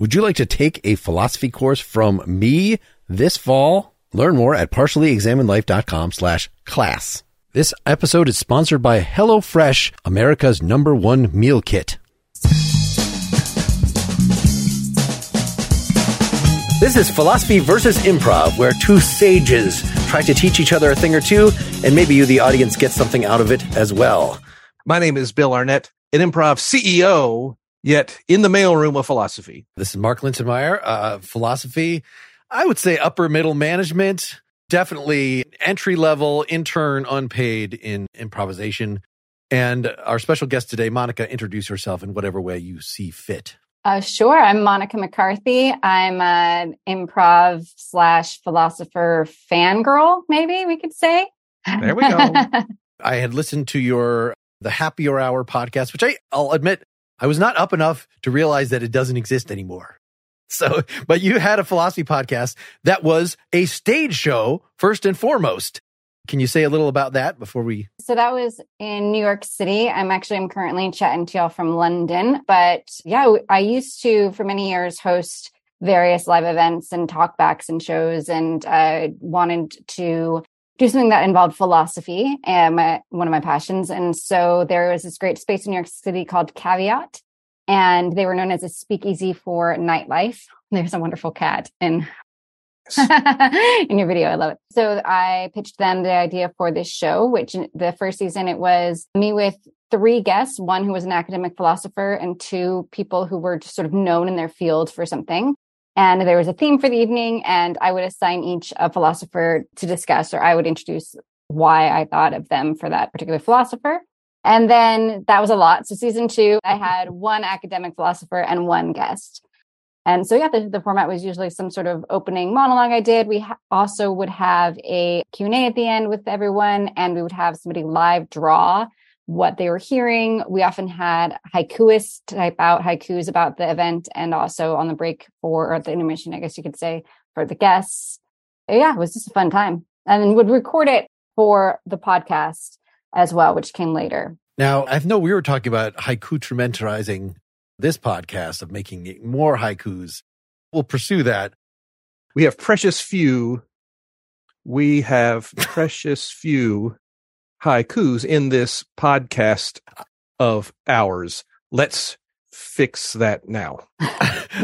Would you like to take a philosophy course from me this fall? Learn more at partiallyexaminedlife.com slash class. This episode is sponsored by HelloFresh, America's number one meal kit. This is Philosophy versus Improv, where two sages try to teach each other a thing or two, and maybe you, the audience, get something out of it as well. My name is Bill Arnett, an improv CEO, yet in the mailroom of philosophy. This is Mark Linsenmayer, uh, philosophy. I would say upper middle management, definitely entry level intern, unpaid in improvisation. And our special guest today, Monica, introduce yourself in whatever way you see fit. Uh, sure. I'm Monica McCarthy. I'm an improv slash philosopher fangirl, maybe we could say. There we go. I had listened to your the Happier Hour podcast, which I, I'll admit I was not up enough to realize that it doesn't exist anymore. So, but you had a philosophy podcast that was a stage show first and foremost. Can you say a little about that before we? So that was in New York City. I'm actually, I'm currently chatting to y'all from London. But yeah, I used to, for many years, host various live events and talkbacks and shows and I wanted to do something that involved philosophy and my, one of my passions. And so there was this great space in New York City called Caveat and they were known as a speakeasy for nightlife. There's a wonderful cat in in your video. I love it. So I pitched them the idea for this show, which the first season it was me with three guests, one who was an academic philosopher and two people who were just sort of known in their field for something. And there was a theme for the evening and I would assign each a philosopher to discuss, or I would introduce why I thought of them for that particular philosopher. And then that was a lot. So season two, I had one academic philosopher and one guest. And so, yeah, the, the, format was usually some sort of opening monologue I did. We ha- also would have a Q&A at the end with everyone, and we would have somebody live draw what they were hearing. We often had haikuists type out haikus about the event and also on the break for, or the intermission, I guess you could say, for the guests. Yeah, it was just a fun time. And would record it for the podcast as well, which came later. Now, I know we were talking about haiku trementorizing this podcast of making more haikus. We'll pursue that. We have precious few. We have precious few haikus in this podcast of ours. Let's fix that now.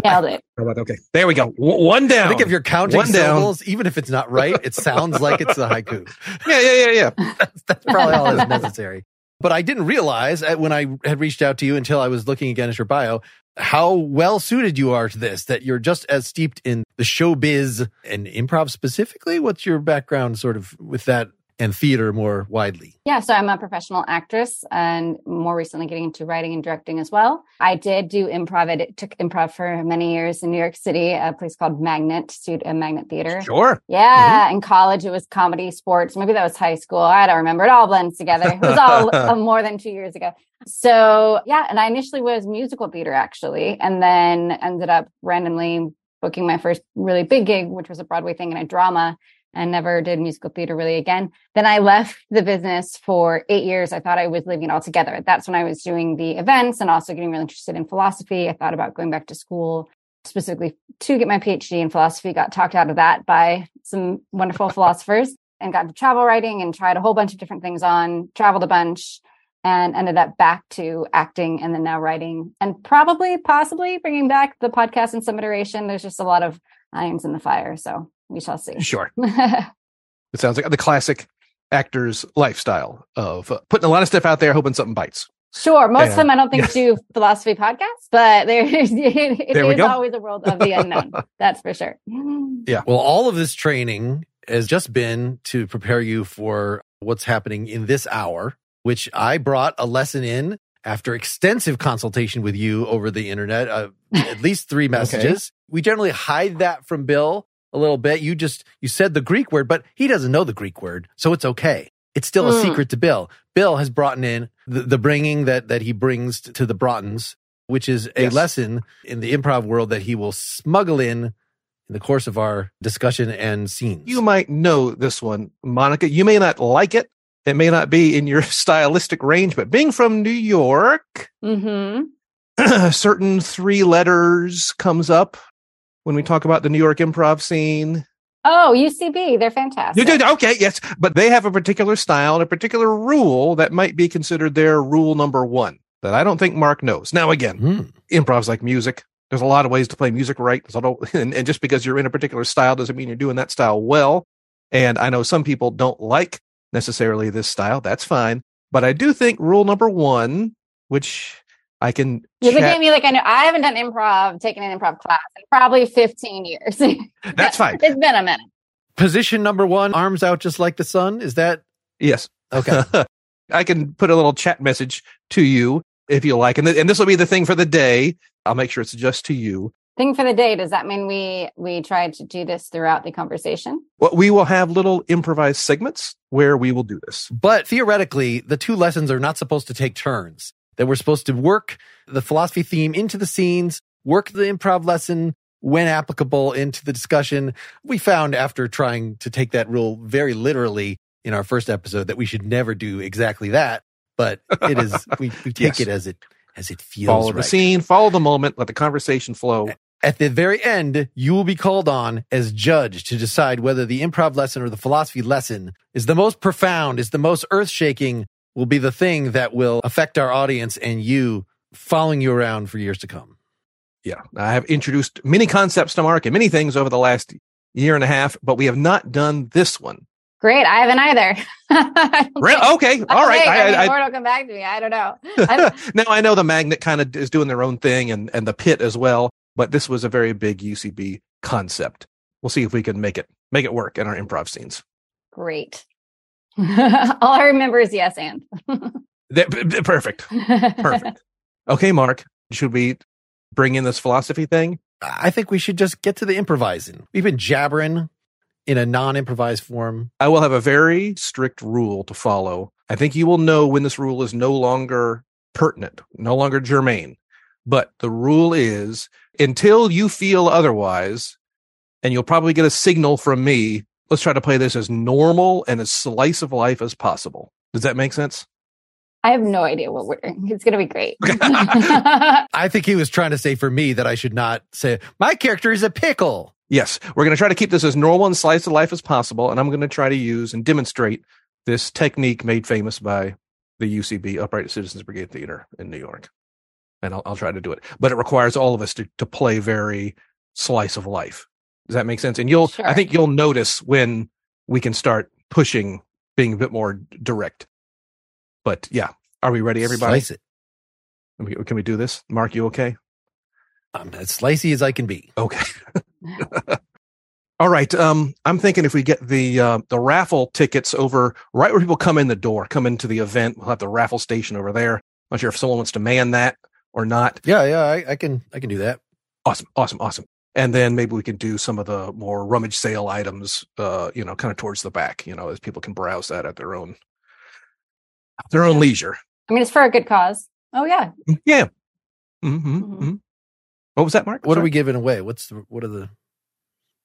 Nailed it. Okay, there we go. W- one down. I think if you're counting one syllables, down. even if it's not right, it sounds like it's a haiku. Yeah, yeah, yeah, yeah. that's, that's probably all that's necessary. But I didn't realize uh, when I had reached out to you until I was looking again at your bio how well suited you are to this, that you're just as steeped in the showbiz and improv specifically. What's your background sort of with that and theater more widely? Yeah, so I'm a professional actress and more recently getting into writing and directing as well. I did do improv. I took improv for many years in New York City, a place called Magnet, suit a Magnet Theater. Sure. Yeah. Mm-hmm. In college, it was comedy, sports. Maybe that was high school. I don't remember. It all blends together. It was all uh, more than two years ago. So yeah, and I initially was musical theater actually, and then ended up randomly booking my first really big gig, which was a Broadway thing in a drama and never did musical theater really again. Then I left the business for eight years. I thought I was leaving it altogether. That's when I was doing the events and also getting really interested in philosophy. I thought about going back to school specifically to get my PhD in philosophy, got talked out of that by some wonderful philosophers and got into travel writing and tried a whole bunch of different things on, traveled a bunch and ended up back to acting and then now writing and probably possibly bringing back the podcast in some iteration. There's just a lot of irons in the fire. So we shall see. Sure. it sounds like the classic actor's lifestyle of uh, putting a lot of stuff out there, hoping something bites. Sure. Most and, of them I don't think do philosophy podcasts, but there, it there is always a world of the unknown. That's for sure. Yeah. Well, all of this training has just been to prepare you for what's happening in this hour, which I brought a lesson in after extensive consultation with you over the internet, uh, at least three messages. Okay. We generally hide that from Bill a little bit. You just, you said the Greek word, but he doesn't know the Greek word. So it's okay. It's still mm. a secret to Bill. Bill has brought in the, the bringing that, that he brings to the Broughtons, which is a yes. lesson in the improv world that he will smuggle in in the course of our discussion and scenes. You might know this one, Monica. You may not like it. It may not be in your stylistic range, but being from New York, mm-hmm. certain three letters comes up when we talk about the New York improv scene. Oh, UCB, they're fantastic. You did okay, yes, but they have a particular style and a particular rule that might be considered their rule number one that I don't think Mark knows. Now, again, Hmm. improv's like music. There's a lot of ways to play music right. There's a lot- and, and just because you're in a particular style doesn't mean you're doing that style well. And I know some people don't like necessarily this style. That's fine. But I do think rule number one, which I can You're looking at me like I know I haven't done improv, taken an improv class in probably 15 years. that's fine. it's been a minute. Position number one, arms out just like the sun. Is that Yes. okay? I can put a little chat message to you if you like. And, th- and this will be the thing for the day. I'll make sure it's just to you. Thing for the day, does that mean we we try to do this throughout the conversation? Well, we will have little improvised segments where we will do this. But theoretically, the two lessons are not supposed to take turns. That we're supposed to work the philosophy theme into the scenes, work the improv lesson when applicable into the discussion. We found after trying to take that rule very literally in our first episode that we should never do exactly that. But it is we, we take Yes. it as it as it feels follow the scene, follow the moment, let the conversation flow. At the very end, you will be called on as judge to decide whether the improv lesson or the philosophy lesson is the most profound, is the most earth shaking, will be the thing that will affect our audience and you following you around for years to come. Yeah, I have introduced many concepts to Mark and many things over the last year and a half, but we have not done this one. Great, I haven't either. I don't Re- think- Okay, I all right. think- I I- I- or it'll come back to me. I don't know. I, now I know the magnet kind of is doing their own thing and, and the pit as well, but this was a very big UCB concept. We'll see if we can make it make it work in our improv scenes. great. All I remember is yes and. That- p- p- perfect. Perfect. Okay, Mark, should we bring in this philosophy thing? I think we should just get to the improvising. We've been jabbering in a non improvised form. I will have a very strict rule to follow. I think you will know when this rule is no longer pertinent, no longer germane. But the rule is until you feel otherwise, and you'll probably get a signal from me, let's try to play this as normal and as slice of life as possible. Does that make sense? I have no idea what we're doing. It's going to be great. I think he was trying to say for me that I should not say, my character is a pickle. Yes, we're going to try to keep this as normal and slice of life as possible. And I'm going to try to use and demonstrate this technique made famous by the UCB, Upright Citizens Brigade Theater in New York. And I'll, I'll try to do it. But it requires all of us to, to play very slice of life. Does that make sense? And you'll, I think you'll notice when we can start pushing, being a bit more direct. But yeah, are we ready, everybody? Slice it. Can we, can we do this? Mark, you okay? I'm as slicey as I can be. Okay. All right. Um, I'm thinking if we get the uh, the raffle tickets over right where people come in the door, come into the event, we'll have the raffle station over there. I'm Not sure if someone wants to man that or not. Yeah, yeah, I, I can I can do that. Awesome, awesome, awesome. And then maybe we can do some of the more rummage sale items, uh, you know, kind of towards the back, you know, as people can browse that at their own their own leisure. I mean, it's for a good cause. Oh, yeah. Yeah. Mm-hmm, Mhm. hmm What was that, Mark? What are we giving away? What's the what are the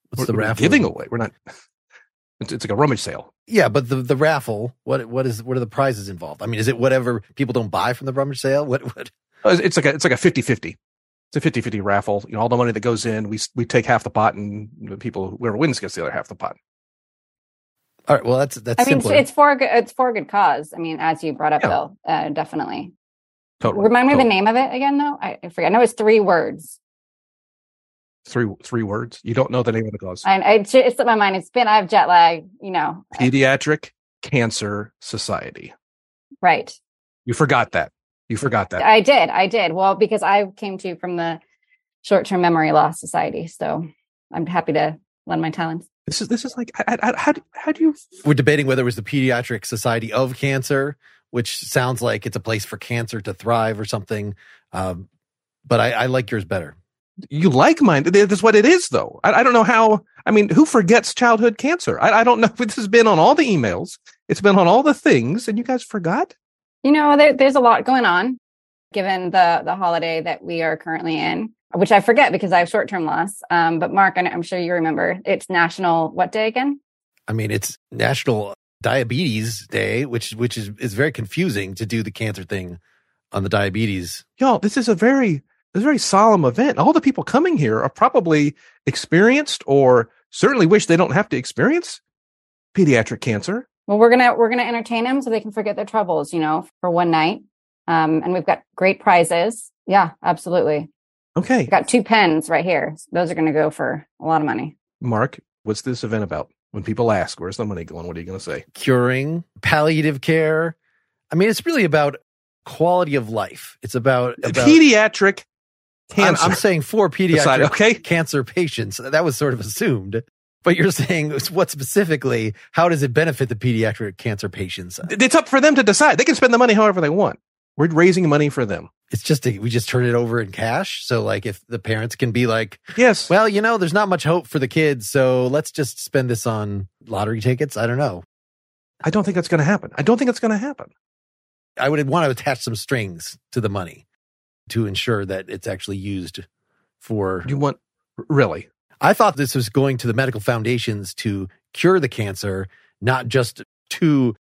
what's What the are we raffle giving away? We're not. It's, it's like a rummage sale. Yeah, but the the raffle, what what is what are the prizes involved? I mean, is it whatever people don't buy from the rummage sale? What what Uh, It's like a it's like a 50-50. It's a 50-50 raffle. You know, all the money that goes in, we we take half the pot, and the people whoever wins gets the other half the pot. All right, well that's that's I mean, it's, simpler. it's for a good, it's for a good cause. I mean, as you brought up, Yeah. Bill, uh, definitely. Totally. Remind me of totally. the name of it again, though. I, I forget. I know it's three words. Three three words. You don't know the name of the cause. And I, it slipped my mind. It's been I have jet lag. You know, Pediatric Cancer Society. right? You forgot that. You forgot that. I did. I did. Well, because I came to you from the short term memory loss society, so I'm happy to lend my talents. This is this is like I, I, how do how do you We're debating whether it was the Pediatric Society of Cancer, which sounds like it's a place for cancer to thrive or something. Um, but I, I like yours better. you like mine? That's what it is, though. I, I don't know how. I mean, who forgets childhood cancer? I, I don't know. This has been on all the emails. It's been on all the things, and you guys forgot. You know, there, there's a lot going on, given the the holiday that we are currently in, which I forget because I have short term loss. Um, but Mark, I know- I'm sure you remember, it's National what day again? I mean, it's National Diabetes Day, which which is is very confusing to do the cancer thing on the diabetes. y'all this is a very It's a very solemn event. All the people coming here are probably experienced or certainly wish they don't have to experience pediatric cancer. Well, we're gonna we're gonna entertain them so they can forget their troubles, you know, for one night. Um, and we've got great prizes. Yeah, absolutely. Okay. We've got two pens right here. Those are gonna go for a lot of money. Mark, what's this event about? When people ask, where's the money going? What are you going to say? Curing, palliative care. I mean, it's really about quality of life. It's about, about pediatric I'm, cancer. I'm saying for pediatric Decided, okay. cancer patients. That was sort of assumed. But you're saying what specifically? How does it benefit the pediatric cancer patients? It's up for them to decide. They can spend the money however they want. We're raising money for them. It's just a, we just turn it over in cash. So like if the parents can be like, Yes. well, you know, there's not much hope for the kids, so let's just spend this on lottery tickets. I don't know. I don't think that's going to happen. I don't think it's going to happen. I would want to attach some strings to the money to ensure that it's actually used for. You want really? I thought this was going to the medical foundations to cure the cancer, not just to.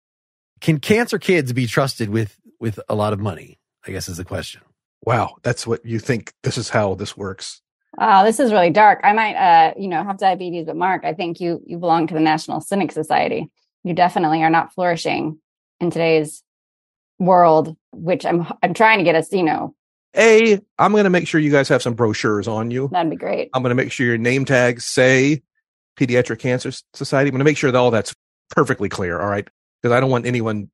Can cancer kids be trusted with with a lot of money? I guess is the question. Wow, that's what you think. This is how this works. Wow, this is really dark. I might, uh, you know, have diabetes, but Mark, I think you you belong to the National Cynic Society. You definitely are not flourishing in today's world, which I'm I'm trying to get us, you know, A, I'm going to make sure you guys have some brochures on you. that'd be great. I'm going to make sure your name tags say Pediatric Cancer Society. I'm going to make sure that all that's perfectly clear. All right, because I don't want anyone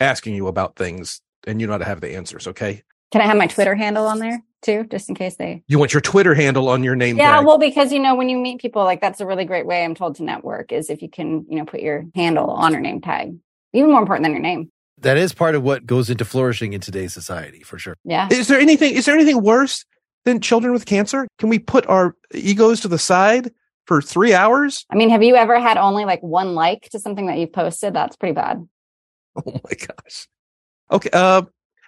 asking you about things and you not have the answers. Okay. Can I have my Twitter handle on there too, just in case they? You want your Twitter handle on your name Yeah, tag. well, because you know, when you meet people, like that's a really great way I'm told to network is if you can, you know, put your handle on your name tag. Even more important than your name. That is part of what goes into flourishing in today's society, for sure. Yeah. Is there anything? Is there anything worse than children with cancer? Can we put our egos to the side for three hours? I mean, have you ever had only like one like to something that you've posted? That's pretty bad. Oh my gosh. Okay. Uh,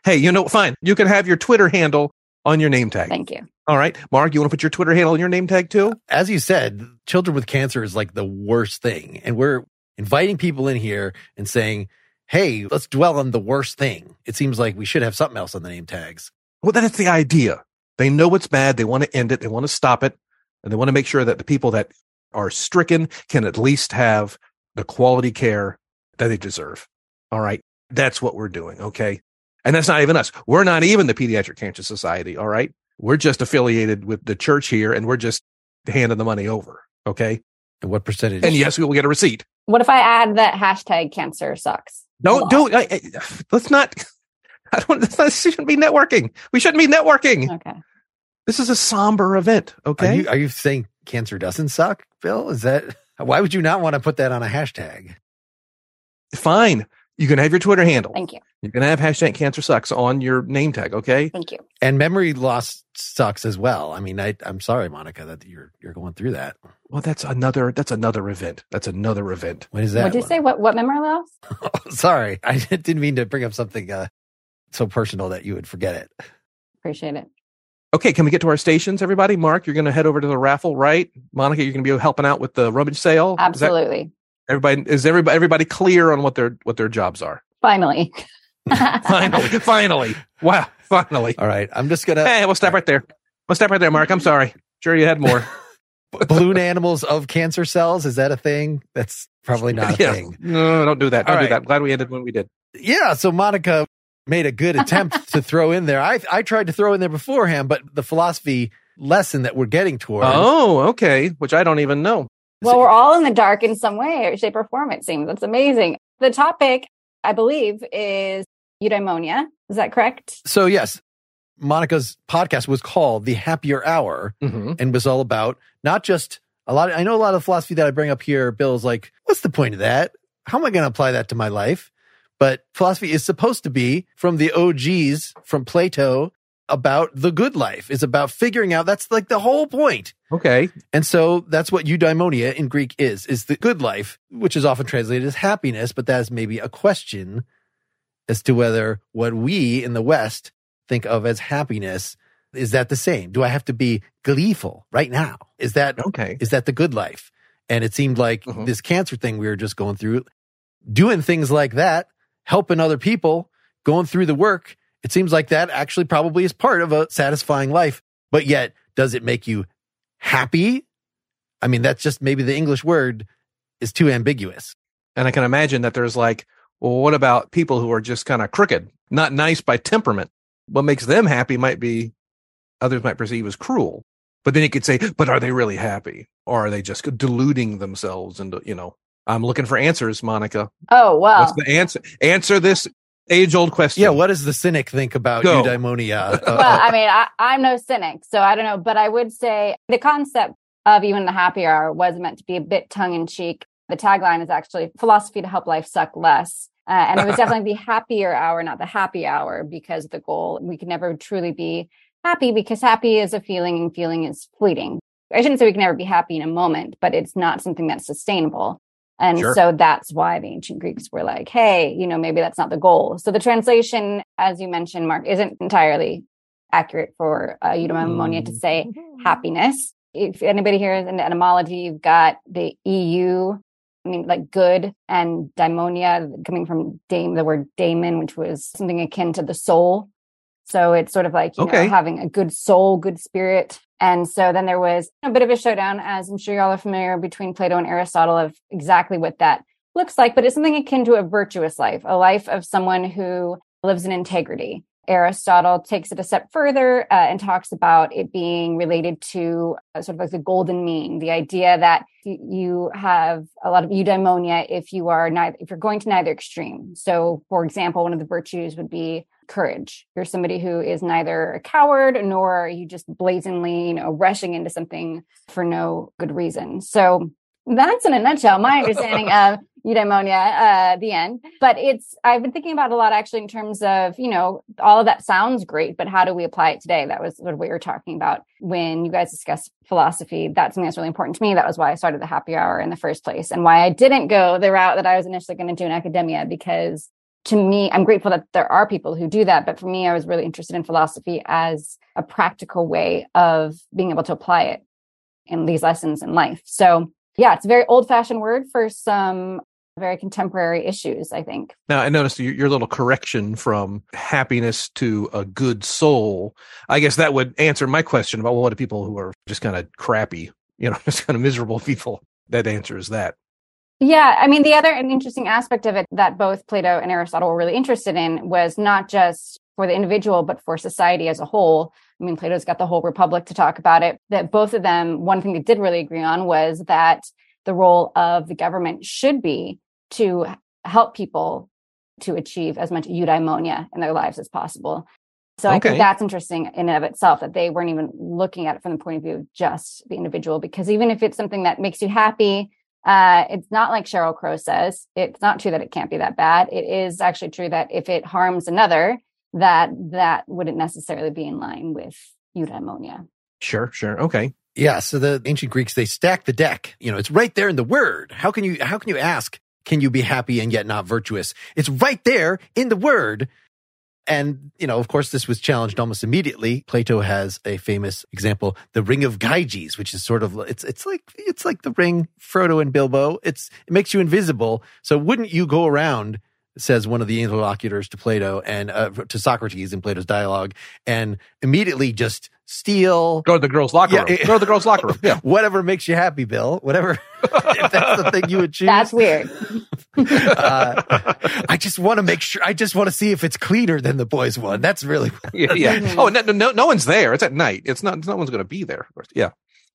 hey, you know, fine. You can have your Twitter handle on your name tag. Thank you. All right, Mark, you want to put your Twitter handle on your name tag too? As you said, children with cancer is like the worst thing. And we're inviting people in here and saying, hey, let's dwell on the worst thing. It seems like we should have something else on the name tags. Well, that's the idea. They know it's bad. They want to end it. They want to stop it. And they want to make sure that the people that are stricken can at least have the quality care that they deserve. All right. That's what we're doing. Okay. And that's not even us. We're not even the Pediatric Cancer Society. All right. We're just affiliated with the church here and we're just handing the money over. Okay. And what percentage? And yes, we will get a receipt. What if I add that hashtag cancer sucks? Don't do I, eh, I, let's not. I don't. This shouldn't be networking. We shouldn't be networking. Okay. This is a somber event. Are Okay. you, are you saying cancer doesn't suck, Bill? Is that why would you not want to put that on a hashtag? Fine. You can have your Twitter handle. Thank you. You can have hashtag cancer sucks on your name tag. Okay. Thank you. And memory loss sucks as well. I mean, I, I'm sorry, Monica, that you're you're going through that. Well, that's another. That's another event. That's another event. What is that? What'd you say? What what memory loss? sorry, I didn't mean to bring up something uh, so personal that you would forget it. Appreciate it. Okay. Can we get to our stations, everybody? Mark, you're going to head over to the raffle, right? Monica, you're going to be helping out with the rummage sale. Is that- Absolutely. Everybody is everybody everybody clear on what their what their jobs are. Finally. Finally, finally. Wow, finally. All right, I'm just gonna Hey, we'll stop right there. We'll stop right there, Mark. I'm sorry. Sure, you had more. balloon animals of cancer cells. Is that a thing? That's probably not a Yeah. thing. No, don't do that. Don't All do right. that. Glad we ended when we did. Yeah. So Monica made a good attempt to throw in there. I I tried to throw in there beforehand, but the philosophy lesson that we're getting toward. Oh, okay. Which I don't even know. Well, we're all in the dark in some way, shape, or form, it seems. That's amazing. The topic, I believe, is eudaimonia. Is that correct? So yes, Monica's podcast was called The Happier Hour. Mm-hmm. and was all about not just a lot. Of, I know a lot of philosophy that I bring up here. Bill's like, what's the point of that? How am I going to apply that to my life? But philosophy is supposed to be from the OGs, from Plato, about the good life. Is about figuring out. That's like the whole point. Okay. And so that's what eudaimonia in Greek is, is the good life, which is often translated as happiness, but that is maybe a question as to whether what we in the West think of as happiness is that the same? Do I have to be gleeful right now? Is that Okay. is that the good life? And it seemed like Mhm. this cancer thing we were just going through, doing things like that, helping other people, going through the work, It seems like that actually probably is part of a satisfying life. But yet, does it make you happy? I mean, that's just maybe the English word is too ambiguous. And I can imagine that there's like, well, what about people who are just kind of crooked, not nice by temperament? What makes them happy might be others might perceive as cruel. But then you could say, but are they really happy? Or are they just deluding themselves into, you know, I'm looking for answers, Monica. Oh, wow. What's the answer? Answer this age old question. Yeah. What does the cynic think about Go. eudaimonia? well, I mean, I, I'm no cynic, so I don't know. But I would say the concept of even the happy hour was meant to be a bit tongue in cheek. The tagline is actually philosophy to help life suck less. Uh, and it was definitely the happier hour, not the happy hour, because the goal, we can never truly be happy because happy is a feeling and feeling is fleeting. I shouldn't say we can never be happy in a moment, but it's not something that's sustainable. And Sure. so that's why the ancient Greeks were like, hey, you know, maybe that's not the goal. So the translation, as you mentioned, Mark, isn't entirely accurate for uh, eudaimonia to say happiness. If anybody here is into etymology, you've got the EU, I mean, like good, and daimonia coming from dame, the word daemon, which was something akin to the soul. So it's sort of like, you Okay. know, having a good soul, good spirit. And so then there was a bit of a showdown, as I'm sure y'all are familiar, between Plato and Aristotle of exactly what that looks like, but it's something akin to a virtuous life, a life of someone who lives in integrity. Aristotle takes it a step further uh, and talks about it being related to uh, sort of like the golden mean, the idea that you have a lot of eudaimonia if you are neither, if you're going to neither extreme. So, for example, one of the virtues would be courage. You're somebody who is neither a coward nor are you just blazingly, you know, rushing into something for no good reason. So that's in a nutshell my understanding of eudaimonia, uh, the end. But it's, I've been thinking about a lot actually in terms of, you know, all of that sounds great, but how do we apply it today? That was sort of what you were talking about when you guys discussed philosophy. That's something that's really important to me. That was why I started the happy hour in the first place and why I didn't go the route that I was initially going to do in academia because to me, I'm grateful that there are people who do that. But for me, I was really interested in philosophy as a practical way of being able to apply it in these lessons in life. So yeah, it's a very old fashioned word for some very contemporary issues, I think. Now, I noticed your, little correction from happiness to a good soul. I guess that would answer my question about well, what do people who are just kind of crappy, you know, just kind of miserable people? That answers that. Yeah, I mean, the other interesting aspect of it that both Plato and Aristotle were really interested in was not just for the individual, but for society as a whole. I mean, Plato's got the whole Republic to talk about it. That both of them, one thing they did really agree on was that the role of the government should be to help people to achieve as much eudaimonia in their lives as possible. So I think that's interesting in and of itself that they weren't even looking at it from the point of view of just the individual, because even if it's something that makes you happy, uh, it's not like Sheryl Crow says. It's not true that it can't be that bad. It is actually true that if it harms another, that that wouldn't necessarily be in line with eudaimonia. Sure, sure. Okay. Yeah. So the ancient Greeks, they stack the deck. You know, it's right there in the word. How can you, how can you ask, can you be happy and yet not virtuous? It's right there in the word. And, you know, of course, this was challenged almost immediately. Plato has a famous example, the ring of Gyges, which is sort of, it's, it's like, it's like the ring, Frodo and Bilbo. It's, it makes you invisible. So wouldn't you go around, says one of the interlocutors to Plato and uh, to Socrates in Plato's dialogue and immediately just steal, Go to the girls' locker Yeah, room. it- Go to the girls' locker room. Yeah. whatever makes you happy, Bill. Whatever, if that's the thing you would choose. That's weird. Uh, I just want to make sure. I just want to see if it's cleaner than the boys' one. That's really. Yeah. yeah. Mhm. Oh, no, no, no one's there. It's at night. It's not, no one's going to be there. Of course. Yeah.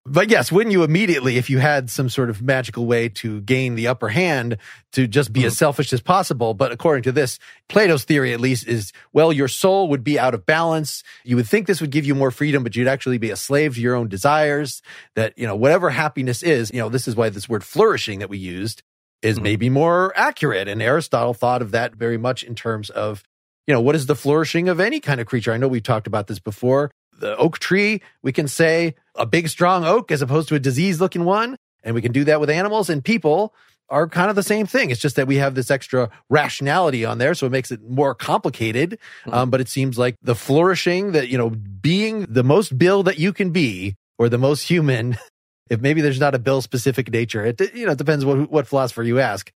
But yes, wouldn't you immediately, if you had some sort of magical way to gain the upper hand, to just be as selfish as possible? But according to this, Plato's theory at least is, well, your soul would be out of balance. You would think this would give you more freedom, but you'd actually be a slave to your own desires. That you know, whatever happiness is, you know, this is why this word flourishing that we used is Mhm. maybe more accurate. And Aristotle thought of that very much in terms of, you know, what is the flourishing of any kind of creature? I know we've talked about this before. The oak tree, we can say a big, strong oak as opposed to a disease looking one. And we can do that with animals and people are kind of the same thing. It's just that we have this extra rationality on there. So it makes it more complicated. Um, but it seems like the flourishing that, you know, being the most Bill that you can be or the most human, if maybe there's not a Bill specific nature, it, you know, it depends what, what philosopher you ask.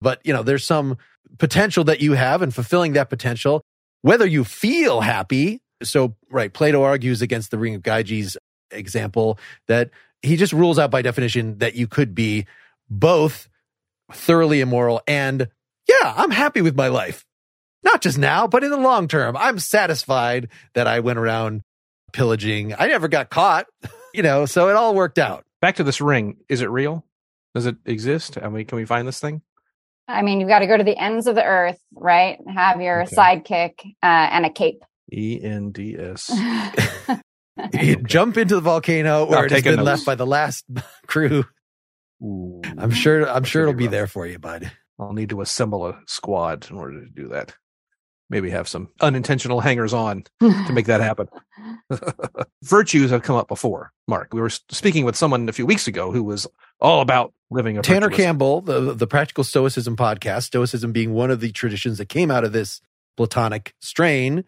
But, you know, there's some potential that you have and fulfilling that potential whether you feel happy. So, right, Plato argues against the Ring of Gyges example that he just rules out by definition that you could be both thoroughly immoral and, yeah, I'm happy with my life. Not just now, but in the long term. I'm satisfied that I went around pillaging. I never got caught, you know, so it all worked out. Back to this ring. Is it real? Does it exist? I mean, can we find this thing? I mean, you've got to go to the ends of the earth, right? Have your Okay. sidekick uh, and a cape. E N D S. You jump into the volcano where I'm it has been notes. left by the last crew. Ooh. I'm sure. I'm sure it'll Pretty be rough. there for you, bud. I'll need to assemble a squad in order to do that. Maybe have some unintentional hangers on to make that happen. Virtues have come up before, Mark. We were speaking with someone a few weeks ago who was all about living a Tanner virtuous- Campbell, the the Practical Stoicism podcast, Stoicism being one of the traditions that came out of this Platonic strain.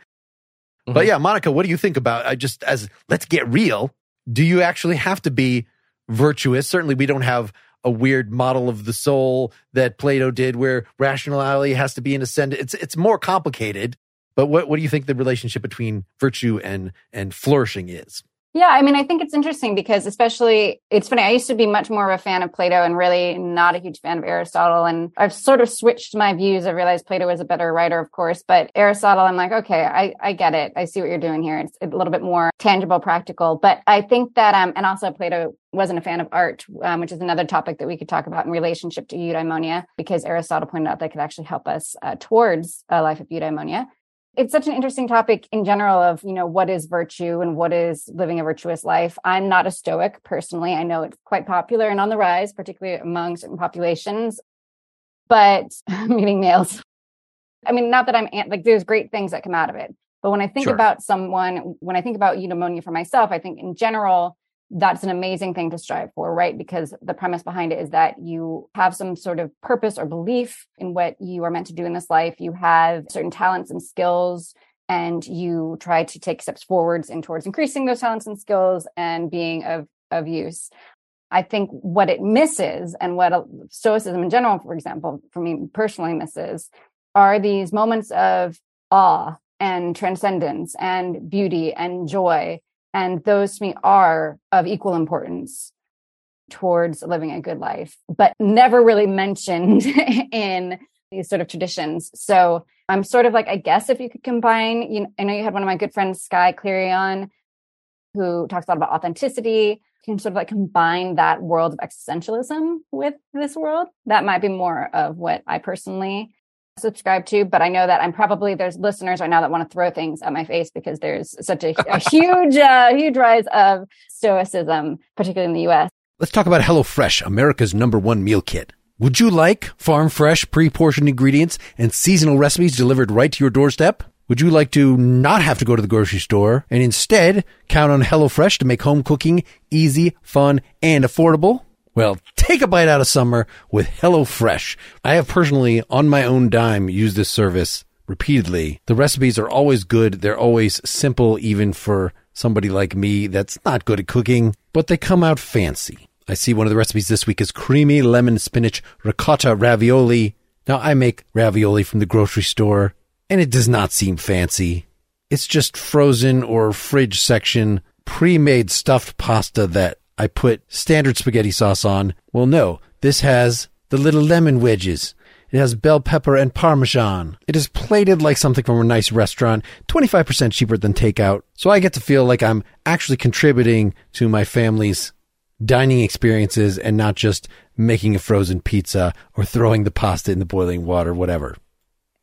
But Mhm. yeah, Monica, what do you think about? I just as let's get real. Do you actually have to be virtuous? Certainly, we don't have a weird model of the soul that Plato did, where rationality has to be an ascendant. It's it's more complicated. But what what do you think the relationship between virtue and and flourishing is? Yeah, I mean, I think it's interesting because, especially, it's funny. I used to be much more of a fan of Plato and really not a huge fan of Aristotle. And I've sort of switched my views. I realized Plato was a better writer, of course, but Aristotle, I'm like, okay, I, I get it. I see what you're doing here. It's a little bit more tangible, practical. But I think that, um, and also Plato wasn't a fan of art, um, which is another topic that we could talk about in relationship to eudaimonia, because Aristotle pointed out that could actually help us uh, towards a life of eudaimonia it's such an interesting topic in general of you know what is virtue and what is living a virtuous life. I'm not a stoic personally. I know it's quite popular and on the rise particularly among certain populations but meeting males. I mean not that i'm like there's great things that come out of it but when i think Sure. about someone when i think about eudaimonia for myself i think in general that's an amazing thing to strive for, right? Because the premise behind it is that you have some sort of purpose or belief in what you are meant to do in this life. You have certain talents and skills, and you try to take steps forwards and towards increasing those talents and skills and being of, of use. I think what it misses and what Stoicism in general, for example, for me personally misses are these moments of awe and transcendence and beauty and joy and those to me are of equal importance towards living a good life, but never really mentioned in these sort of traditions. So I'm sort of like, I guess if you could combine, you know, I know you had one of my good friends, Sky Clarion, who talks a lot about authenticity. Can sort of like combine that world of existentialism with this world. That might be more of what I personally subscribe to, but I know that I'm probably there's listeners right now that want to throw things at my face because there's such a, a huge, uh, huge rise of stoicism, particularly in the U.S. Let's talk about HelloFresh, America's number one meal kit. Would you like farm fresh, pre portioned ingredients and seasonal recipes delivered right to your doorstep? Would you like to not have to go to the grocery store and instead count on HelloFresh to make home cooking easy, fun, and affordable? Well, take a bite out of summer with HelloFresh. I have personally, on my own dime, used this service repeatedly. The recipes are always good. They're always simple, even for somebody like me that's not good at cooking, but they come out fancy. I see one of the recipes this week is creamy lemon spinach ricotta ravioli. Now, I make ravioli from the grocery store, and it does not seem fancy. It's just frozen or fridge section pre made stuffed pasta that I put standard spaghetti sauce on. Well, no, this has the little lemon wedges. It has bell pepper and parmesan. It is plated like something from a nice restaurant, 25% cheaper than takeout. So I get to feel like I'm actually contributing to my family's dining experiences and not just making a frozen pizza or throwing the pasta in the boiling water, whatever.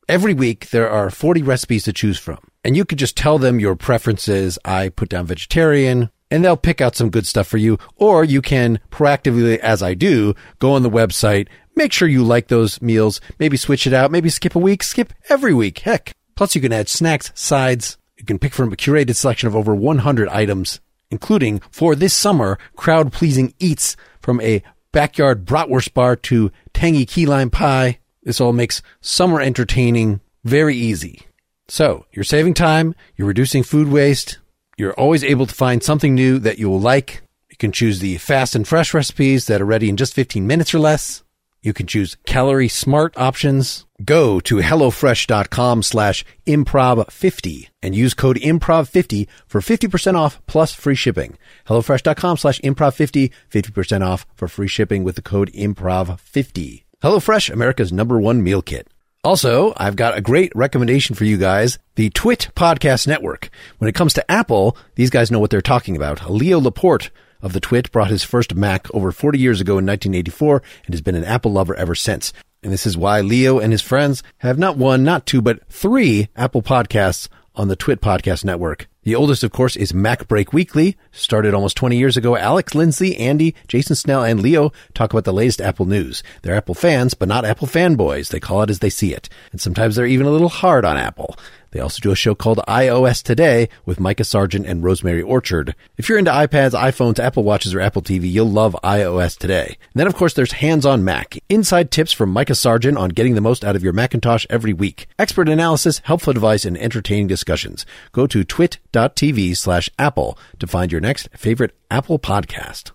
Every week, there are 40 recipes to choose from, and you could just tell them your preferences. I put down vegetarian, and they'll pick out some good stuff for you. Or you can proactively, as I do, go on the website, make sure you like those meals, maybe switch it out, maybe skip a week, skip every week. Heck. Plus, you can add snacks, sides. You can pick from a curated selection of over 100 items, including for this summer, crowd pleasing eats from a backyard bratwurst bar to tangy key lime pie. This all makes summer entertaining very easy. So you're saving time, you're reducing food waste, you're always able to find something new that you will like. You can choose the fast and fresh recipes that are ready in just 15 minutes or less. You can choose calorie smart options. Go to HelloFresh.com slash improv50 and use code improv50 for 50% off plus free shipping. HelloFresh.com slash improv50, 50% off for free shipping with the code improv50. HelloFresh, America's number one meal kit. Also, I've got a great recommendation for you guys. The Twit Podcast Network. When it comes to Apple, these guys know what they're talking about. Leo Laporte of the Twit brought his first Mac over 40 years ago in 1984 and has been an Apple lover ever since. And this is why Leo and his friends have not one, not two, but three Apple podcasts on the Twit Podcast Network. The oldest, of course, is MacBreak Weekly, started almost 20 years ago. Alex, Lindsay, Andy, Jason Snell, and Leo talk about the latest Apple news. They're Apple fans, but not Apple fanboys. They call it as they see it. And sometimes they're even a little hard on Apple. They also do a show called iOS Today with Micah Sargent and Rosemary Orchard. If you're into iPads, iPhones, Apple Watches, or Apple TV, you'll love iOS Today. And then, of course, there's Hands on Mac. Inside tips from Micah Sargent on getting the most out of your Macintosh every week. Expert analysis, helpful advice, and entertaining discussions. Go to twit.tv slash Apple to find your next favorite Apple podcast.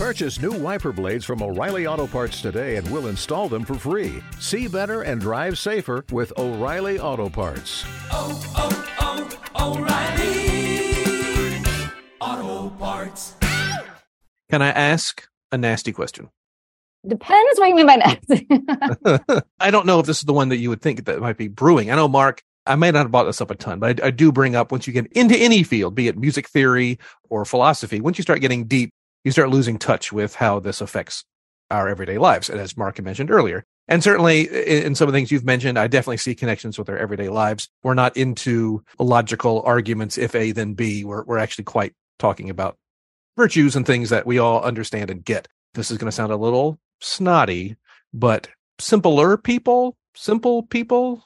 Purchase new wiper blades from O'Reilly Auto Parts today and we'll install them for free. See better and drive safer with O'Reilly Auto Parts. oh, oh, oh O'Reilly Auto Parts. Can I ask a nasty question? Depends what you mean by nasty. I don't know if this is the one that you would think that might be brewing. I know, Mark, I may not have brought this up a ton, but I, I do bring up once you get into any field, be it music theory or philosophy, once you start getting deep, you start losing touch with how this affects our everyday lives. And as Mark had mentioned earlier, and certainly in, some of the things you've mentioned, I definitely see connections with our everyday lives. We're not into logical arguments, if A, then B. We're, we're actually quite talking about virtues and things that we all understand and get. This is going to sound a little snotty, but simpler people, simple people,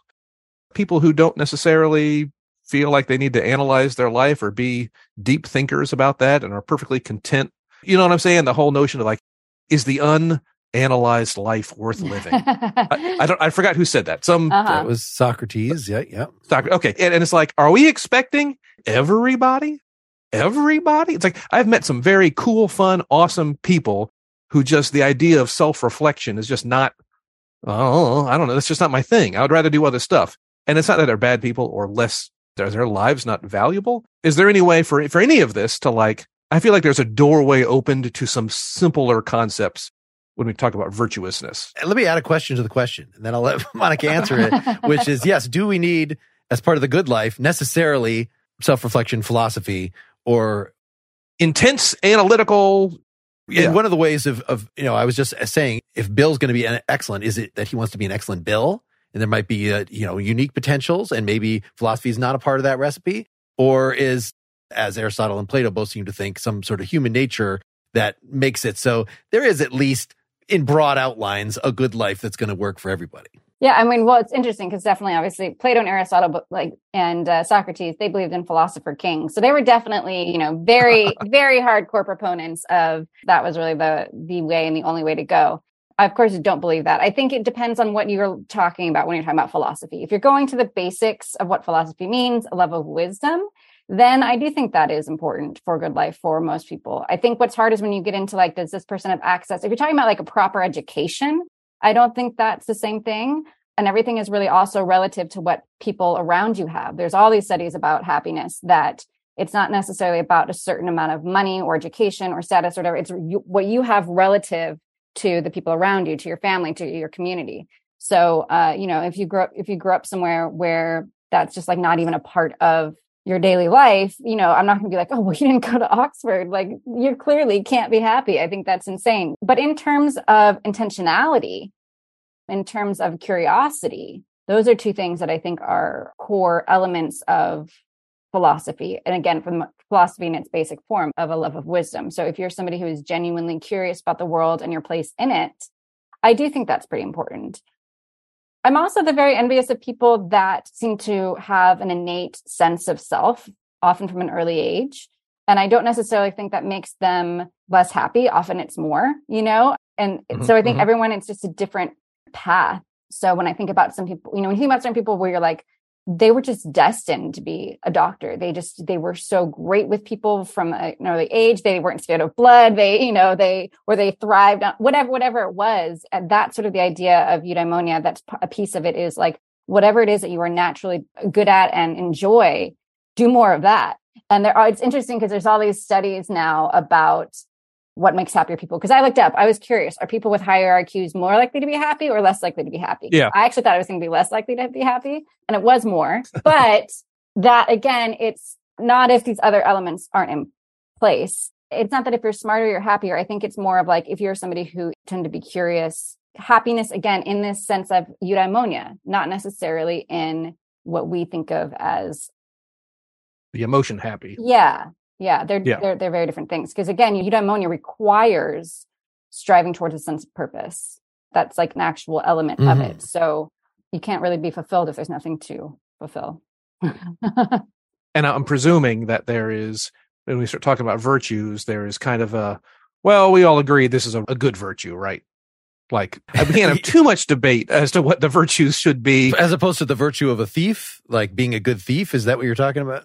people who don't necessarily feel like they need to analyze their life or be deep thinkers about that and are perfectly content. You know what I'm saying? The whole notion of like, is the unanalyzed life worth living? I, I don't, I forgot who said that. Some, Uh-huh. That was Socrates. Yeah, yeah. Soccer- Okay. And, and it's like, are we expecting everybody? Everybody? It's like, I've met some very cool, fun, awesome people who just the idea of self reflection is just not, oh, I don't know. That's just not my thing. I would rather do other stuff. And it's not that they're bad people or less, are their lives not valuable? Is there any way for, for any of this to like, I feel like there's a doorway opened to some simpler concepts when we talk about virtuousness. Let me add a question to the question, and then I'll let Monica answer it, which is yes, do we need, as part of the good life, necessarily self reflection, philosophy, or Intense analytical. And one of the ways of, of, you know, I was just saying, if Bill's going to be an excellent, is it that he wants to be an excellent Bill? And there might be, uh, you know, unique potentials and maybe philosophy is not a part of that recipe? Or is, as Aristotle and Plato both seem to think, some sort of human nature that makes it so there is at least in broad outlines a good life that's going to work for everybody. Yeah, I mean, well, it's interesting because definitely, obviously, Plato and Aristotle, but like, and uh, Socrates, they believed in philosopher kings. So they were definitely, you know, very, very hardcore proponents of that was really the the way and the only way to go. I, of course, don't believe that. I think it depends on what you're talking about when you're talking about philosophy. If you're going to the basics of what philosophy means, a level of wisdom, then I do think that is important for good life for most people. I think what's hard is when you get into like, does this person have access? If you're talking about like a proper education, I don't think that's the same thing. And everything is really also relative to what people around you have. There's all these studies about happiness that it's not necessarily about a certain amount of money or education or status or whatever. It's you, what you have relative to the people around you, to your family, to your community. So, uh, you know, if you grow up, if you grew up somewhere where that's just like not even a part of your daily life, you know, I'm not going to be like, oh, well, you didn't go to Oxford. Like, you clearly can't be happy. I think that's insane. But in terms of intentionality, in terms of curiosity, those are two things that I think are core elements of philosophy. And again, from philosophy in its basic form of a love of wisdom. So if you're somebody who is genuinely curious about the world and your place in it, I do think that's pretty important. I'm also the very envious of people that seem to have an innate sense of self, often from an early age. And I don't necessarily think that makes them less happy. Often it's more, you know? And Mhm, so I think mhm. everyone, it's just a different path. So when I think about some people, you know, when you think about certain people where you're like, they were just destined to be a doctor. They just they were so great with people from an early age. They weren't scared of blood. They you know they or they thrived on whatever whatever it was. And that's sort of the idea of eudaimonia. That's a piece of it is like whatever it is that you are naturally good at and enjoy, do more of that. And there are it's interesting because there's all these studies now about what makes happier people because i looked up i was curious are people with higher iqs more likely to be happy or less likely to be happy Yeah. i actually thought i was going to be less likely to be happy and it was more but that again it's not if these other elements aren't in place it's not that if you're smarter you're happier i think it's more of like if you're somebody who tend to be curious happiness again in this sense of eudaimonia not necessarily in what we think of as The emotion happy. yeah, yeah, they're Yeah. they're they're very different things. Because again, eudaimonia requires striving towards a sense of purpose. That's like an actual element of Mhm. it. So you can't really be fulfilled if there's nothing to fulfill. And I'm presuming that there is, when we start talking about virtues, there is kind of a, well, we all agree this is a, a good virtue, right? Like, we can't have too much debate as to what the virtues should be. As opposed to the virtue of a thief, like being a good thief. Is that what you're talking about?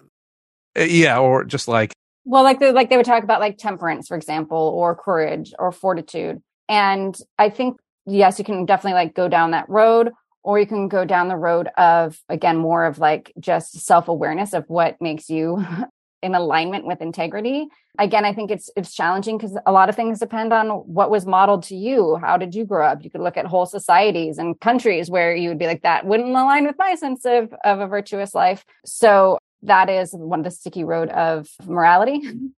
Uh, Yeah, or just like, well, like they like they would talk about like temperance, for example, or courage or fortitude. And I think yes, you can definitely like go down that road, or you can go down the road of again more of like just self-awareness of what makes you in alignment with integrity. Again, I think it's it's challenging because a lot of things depend on what was modeled to you. How did you grow up? You could look at whole societies and countries where you would be like that wouldn't align with my sense of of a virtuous life. So that is one of the sticky road of morality. you,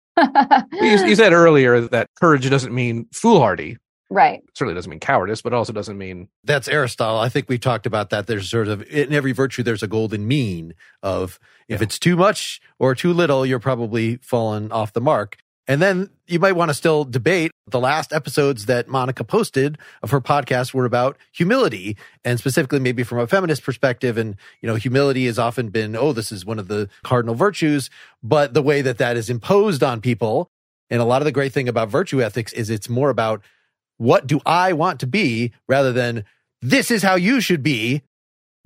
you said earlier that courage doesn't mean foolhardy. right. Certainly doesn't mean cowardice, but also doesn't mean, That's Aristotle. I think we talked about that. There's sort of in every virtue, there's a golden mean of if Yeah. it's too much or too little, you're probably fallen off the mark. And then you might want to still debate. The last episodes that Monica posted of her podcast were about humility and specifically maybe from a feminist perspective. And, you know, humility has often been, oh, this is one of the cardinal virtues. But the way that that is imposed on people and a lot of the great thing about virtue ethics is it's more about what do I want to be rather than this is how you should be.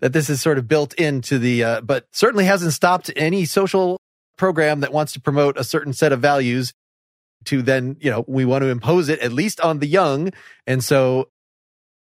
That this is sort of built into the, uh, but certainly hasn't stopped any social program that wants to promote a certain set of values to then, you know, we want to impose it at least on the young. And so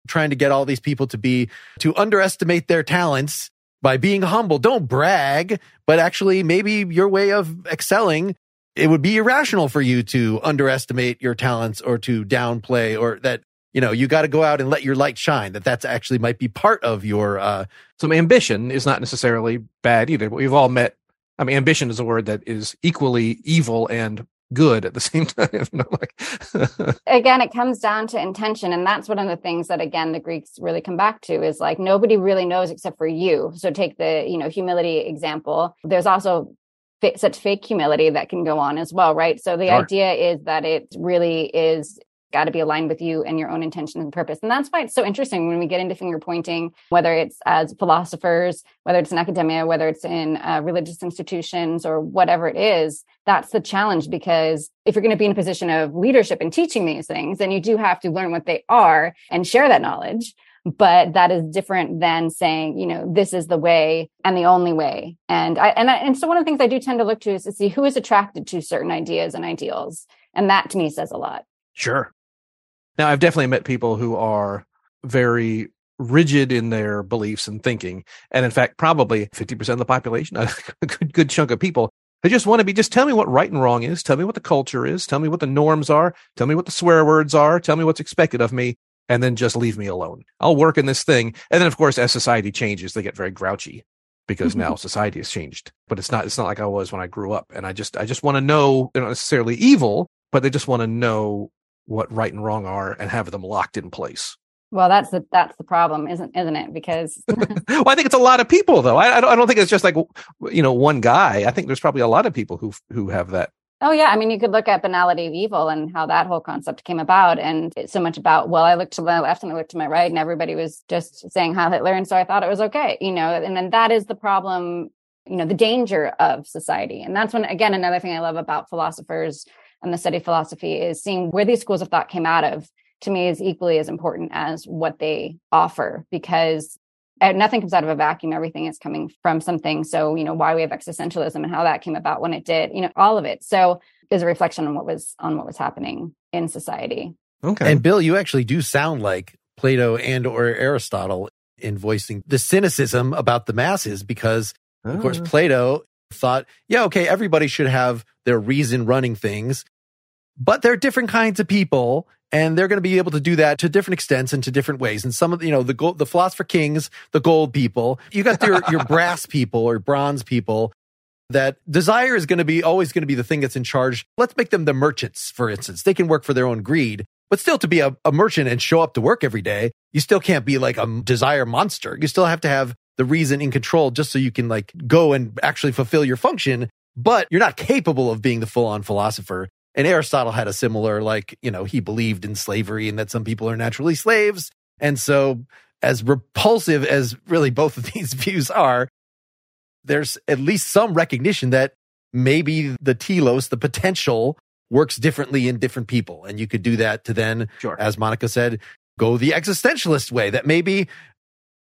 trying to get all these people to be, to underestimate their talents by being humble. Don't brag, but actually maybe your way of excelling it would be irrational for you to underestimate your talents or to downplay or that you know you got to go out and let your light shine that that's actually might be part of your uh some ambition is not necessarily bad either. But we've all met, I mean, ambition is a word that is equally evil and good at the same time. You know, like, again it comes down to intention and that's one of the things that again the greeks really come back to is like nobody really knows except for you so take the you know humility example there's also such fake humility that can go on as well right so the Sure. idea is that it really is got to be aligned with you and your own intention and purpose and that's why it's so interesting when we get into finger pointing whether it's as philosophers whether it's in academia whether it's in uh, religious institutions or whatever it is that's the challenge because if you're going to be in a position of leadership and teaching these things, then you do have to learn what they are and share that knowledge. But that is different than saying, you know, this is the way and the only way. And I, and I, and so one of the things I do tend to look to is to see who is attracted to certain ideas and ideals. And that to me says a lot. Sure. Now, I've definitely met people who are very rigid in their beliefs and thinking. And in fact, probably 50% of the population, a good, good chunk of people, they just want to be, just tell me what right and wrong is. Tell me what the culture is. Tell me what the norms are. Tell me what the swear words are. Tell me what's expected of me. And then just leave me alone. I'll work in this thing. And then, of course, as society changes, they get very grouchy because mm-hmm. now society has changed. But it's not, it's not like I was when I grew up. And I just, I just want to know, they're not necessarily evil, but they just want to know what right and wrong are and have them locked in place. Well, that's the, that's the problem, isn't, isn't it? Because well, I think it's a lot of people though. I, I don't, I don't think it's just like, you know, one guy. I think there's probably a lot of people who, who have that. Oh yeah, I mean, you could look at banality of evil and how that whole concept came about, and it's so much about well, I looked to my left and I looked to my right, and everybody was just saying Heil Hitler, and so I thought it was okay, you know. And then that is the problem, you know, the danger of society, and that's when again another thing I love about philosophers and the study of philosophy is seeing where these schools of thought came out of. To me, is equally as important as what they offer because uh, nothing comes out of a vacuum. Everything is coming from something. So, you know, why we have existentialism and how that came about when it did, you know, all of it. So is a reflection on what was on what was happening in society. Okay. And Bill, you actually do sound like Plato and or Aristotle in voicing the cynicism about the masses because of course Ah. Plato thought, yeah, okay, everybody should have their reason running things, but they're different kinds of people and they're going to be able to do that to different extents and to different ways. And some of the, you know, the gold, the philosopher kings, the gold people, you got your, your brass people or bronze people that desire is going to be always going to be the thing that's in charge. Let's make them the merchants, for instance. They can work for their own greed, but still to be a, a merchant and show up to work every day, you still can't be like a desire monster. You still have to have the reason in control just so you can like go and actually fulfill your function, but you're not capable of being the full on philosopher. And Aristotle had a similar, like, you know, he believed in slavery and that some people are naturally slaves. And so, as repulsive as really both of these views are, there's at least some recognition that maybe the telos, the potential, works differently in different people. And you could do that to then, Sure. as Monica said, go the existentialist way that maybe,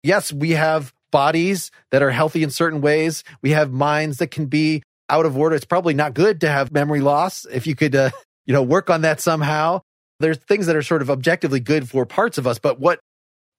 yes, we have bodies that are healthy in certain ways. We have minds that can be out of order. It's probably not good to have memory loss. If you could, uh, you know, work on that somehow. There's things that are sort of objectively good for parts of us, but what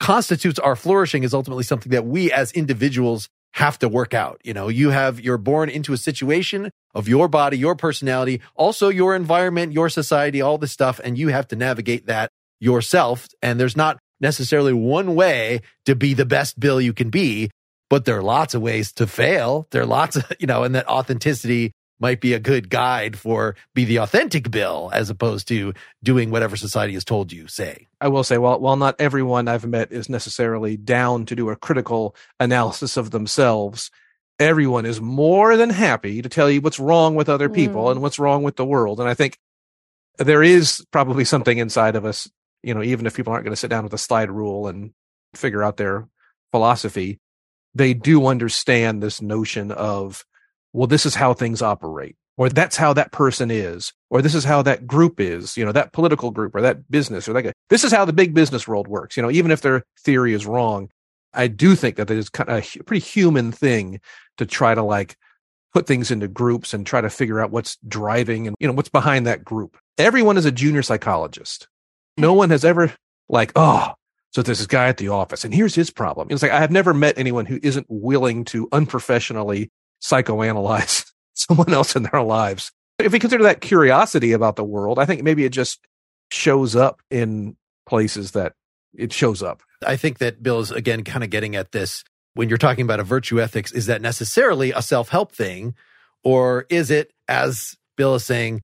constitutes our flourishing is ultimately something that we as individuals have to work out. You know, you have, you're born into a situation of your body, your personality, also your environment, your society, all this stuff, and you have to navigate that yourself. And there's not necessarily one way to be the best Bill you can be, but there are lots of ways to fail. There are lots of, you know, and that authenticity might be a good guide for be the authentic Bill as opposed to doing whatever society has told you, say. I will say, while while not everyone I've met is necessarily down to do a critical analysis of themselves, everyone is more than happy to tell you what's wrong with other people Mm. and what's wrong with the world. And I think there is probably something inside of us, you know, even if people aren't going to sit down with a slide rule and figure out their philosophy, they do understand this notion of, well, this is how things operate, or that's how that person is, or this is how that group is, you know, that political group or that business or that guy. This is how the big business world works. You know, even if their theory is wrong, I do think that it is kind of a pretty human thing to try to like put things into groups and try to figure out what's driving and, you know, what's behind that group. Everyone is a junior psychologist. No mm-hmm. one has ever like, oh, so there's this guy at the office and here's his problem. It's like, I have never met anyone who isn't willing to unprofessionally psychoanalyze someone else in their lives. If we consider that curiosity about the world, I think maybe it just shows up in places that it shows up. I think that Bill is again kind of getting at this when you're talking about a virtue ethics. Is that necessarily a self help thing? Or is it, as Bill is saying,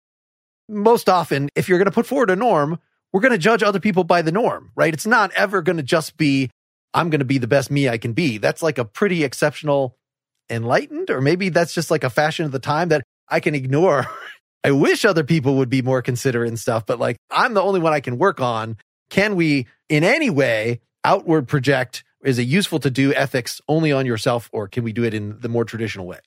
most often, if you're going to put forward a norm, we're going to judge other people by the norm, right? It's not ever going to just be, I'm going to be the best me I can be. That's like a pretty exceptional, enlightened, or maybe that's just like a fashion of the time that I can ignore. I wish other people would be more considerate and stuff, but like I'm the only one I can work on. Can we in any way outward project? Is it useful to do ethics only on yourself, or can we do it in the more traditional way?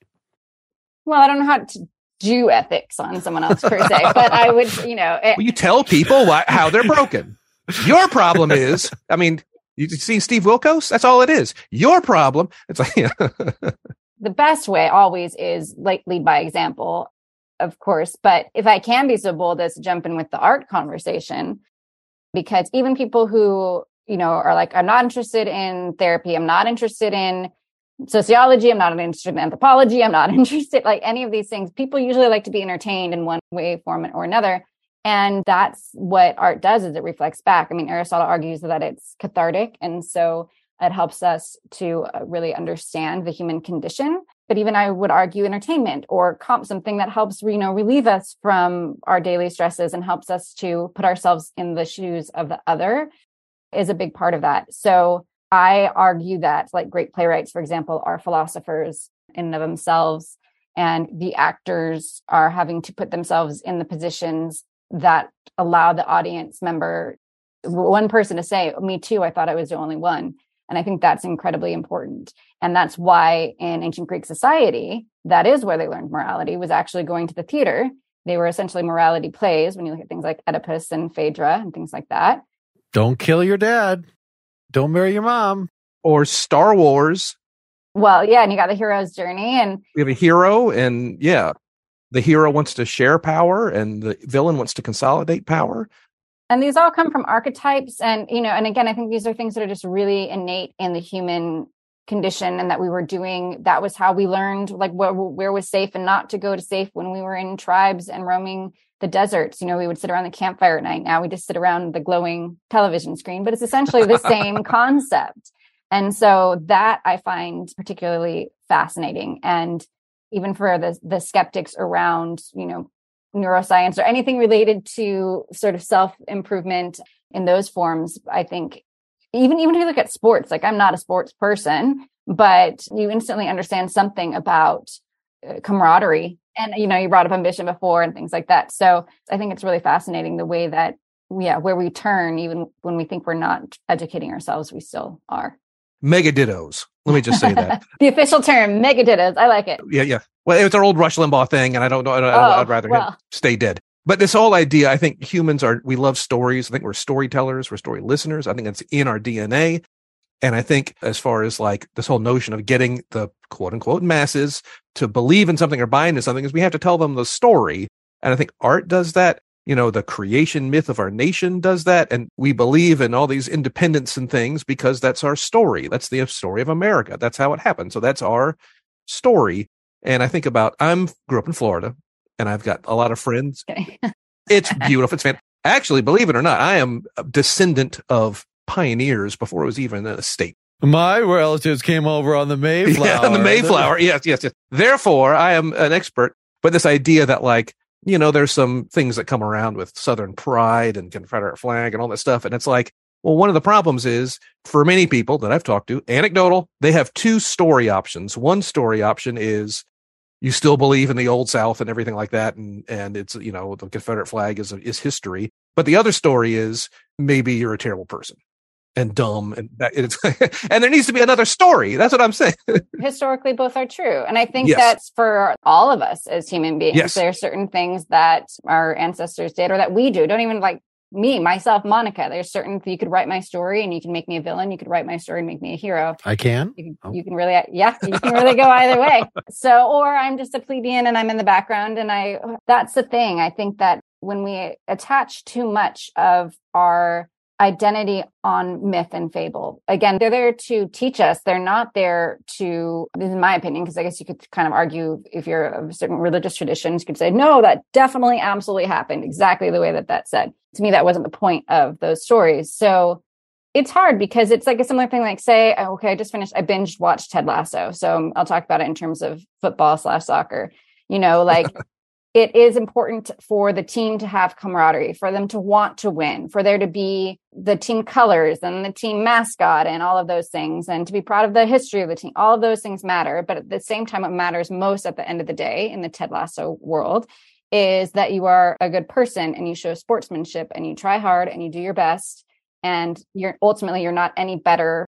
Well, I don't know how to do ethics on someone else per se, but I would, you know, it, Well, you tell people why, how they're broken. Your problem is, I mean, you see Steve Wilkos? That's all it is. Your problem. It's like, the best way always is like lead by example, of course. But if I can be so bold as to jump in with the art conversation, because even people who, you know, are like, I'm not interested in therapy, I'm not interested in sociology, I'm not interested in anthropology, I'm not interested like any of these things. People usually like to be entertained in one way, form, or another. And that's what art does is it reflects back. I mean, Aristotle argues that it's cathartic. And so it helps us to uh, really understand the human condition. But even I would argue entertainment or comp something that helps, you know, relieve us from our daily stresses and helps us to put ourselves in the shoes of the other is a big part of that. So I argue that like great playwrights, for example, are philosophers in and of themselves. And the actors are having to put themselves in the positions that allow the audience member, one person to say, Me too, I thought I was the only one. And I think that's incredibly important. And that's why in ancient Greek society, that is where they learned morality, was actually going to the theater. They were essentially morality plays when you look at things like Oedipus and Phaedra and things like that. Don't kill your dad. Don't marry your mom. or Star Wars. Well, yeah, and you got the hero's journey, and We have a hero, and yeah, the hero wants to share power, and the villain wants to consolidate power. and these all come from archetypes, and you know, and again, I think these are things that are just really innate in the human condition, and that we were doing. That was how we learned, like where where was safe and not to go to safe when we were in tribes and roaming the deserts. You know, we would sit around the campfire at night. Now we just sit around the glowing television screen, but it's essentially the same concept. And so that I find particularly fascinating. And even for the the skeptics around, you know, neuroscience or anything related to sort of self improvement in those forms, I think even even if you look at sports, like I'm not a sports person, but you instantly understand something about uh, camaraderie. And you know, you brought up ambition before and things like that. So I think it's really fascinating the way that yeah, where we turn, even when we think we're not educating ourselves, we still are. Mega dittos. Let me just say that. the official term, megaditas. I like it. yeah, yeah. Well, it was our old Rush Limbaugh thing, and I don't know. I don't, Oh, I'd rather well. stay dead. But this whole idea, I think humans are, we love stories. I think we're storytellers, we're story listeners. I think it's in our DNA. And I think as far as like this whole notion of getting the quote unquote masses to believe in something or buy into something is we have to tell them the story. And I think art does that. You know, the creation myth of our nation does that. And we believe in all these independence and things because that's our story. That's the story of America. That's how it happened. So that's our story. And I think about, I'm grew up in Florida and I've got a lot of friends it's beautiful. It's fantastic. Actually, believe it or not, I am a descendant of pioneers before it was even a state. My relatives came over on the Mayflower. Yeah, on the Mayflower. Yes, yes, yes. Therefore, I am an expert. But this idea that, like, you know, there's some things that come around with Southern pride and Confederate flag and all that stuff. And it's like, well, one of the problems is for many people that I've talked to, anecdotal, they have two story options. One story option is you still believe in the old South and everything like that, and and it's you know the Confederate flag is is history. But the other story is maybe you're a terrible person and dumb, and that it's and there needs to be another story. That's what I'm saying. historically both are true and i think Yes. that's for all of us as human beings Yes. there are certain things that our ancestors did or that we do don't even like me myself monica there's certain you could write my story and you can make me a villain you could write my story and make me a hero I can. you can, Oh. you can really yeah you can really go either way so or i'm just a plebeian and i'm in the background and i that's the thing i think that when we attach too much of our identity on myth and fable. Again they're there to teach us. They're not there to in my opinion because i guess you could kind of argue if you're of certain religious traditions you could say no that definitely absolutely happened exactly the way that that said. To me that wasn't the point of those stories. So it's hard because it's like a similar thing like say oh, okay i just finished i binged watched ted lasso so i'll talk about it in terms of football slash soccer. You know like it is important for the team to have camaraderie for them to want to win for there to be the team colors and the team mascot and all of those things and to be proud of the history of the team. All of those things matter but at the same time what matters most at the end of the day in the ted lasso world is that you are a good person and you show sportsmanship and you try hard and you do your best and you're ultimately you're not any better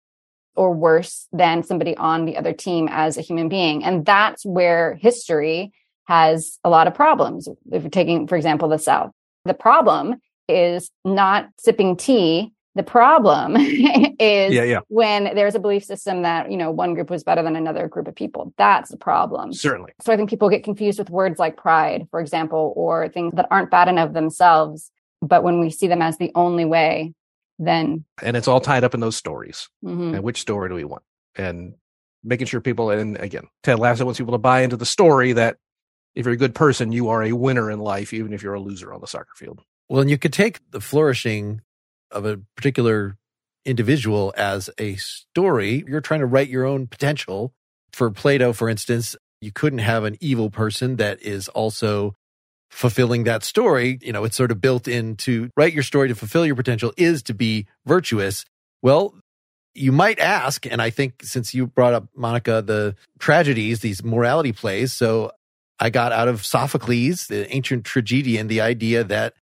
or worse than somebody on the other team as a human being. And that's where history has a lot of problems if you're taking for example the south the problem is not sipping tea the problem is yeah, yeah, when there's a belief system that you know one group was better than another group of people that's the problem certainly. so I think people get confused with words like pride, for example, or things that aren't bad enough themselves. But when we see them as the only way, then And it's all tied up in those stories. mhm. And which story do we want? And making sure people, and again, Ted Lasso wants people to buy into the story that if you're a good person, you are a winner in life, even if you're a loser on the soccer field. Well, and you could take the flourishing of a particular individual as a story. You're trying to write your own potential. For Plato, for instance, you couldn't have an evil person that is also fulfilling that story. You know, it's sort of built into write your story to fulfill your potential is to be virtuous. Well, you might ask, and I think since you brought up Monica, the tragedies, these morality plays. So I got out of Sophocles, the ancient tragedian, the idea that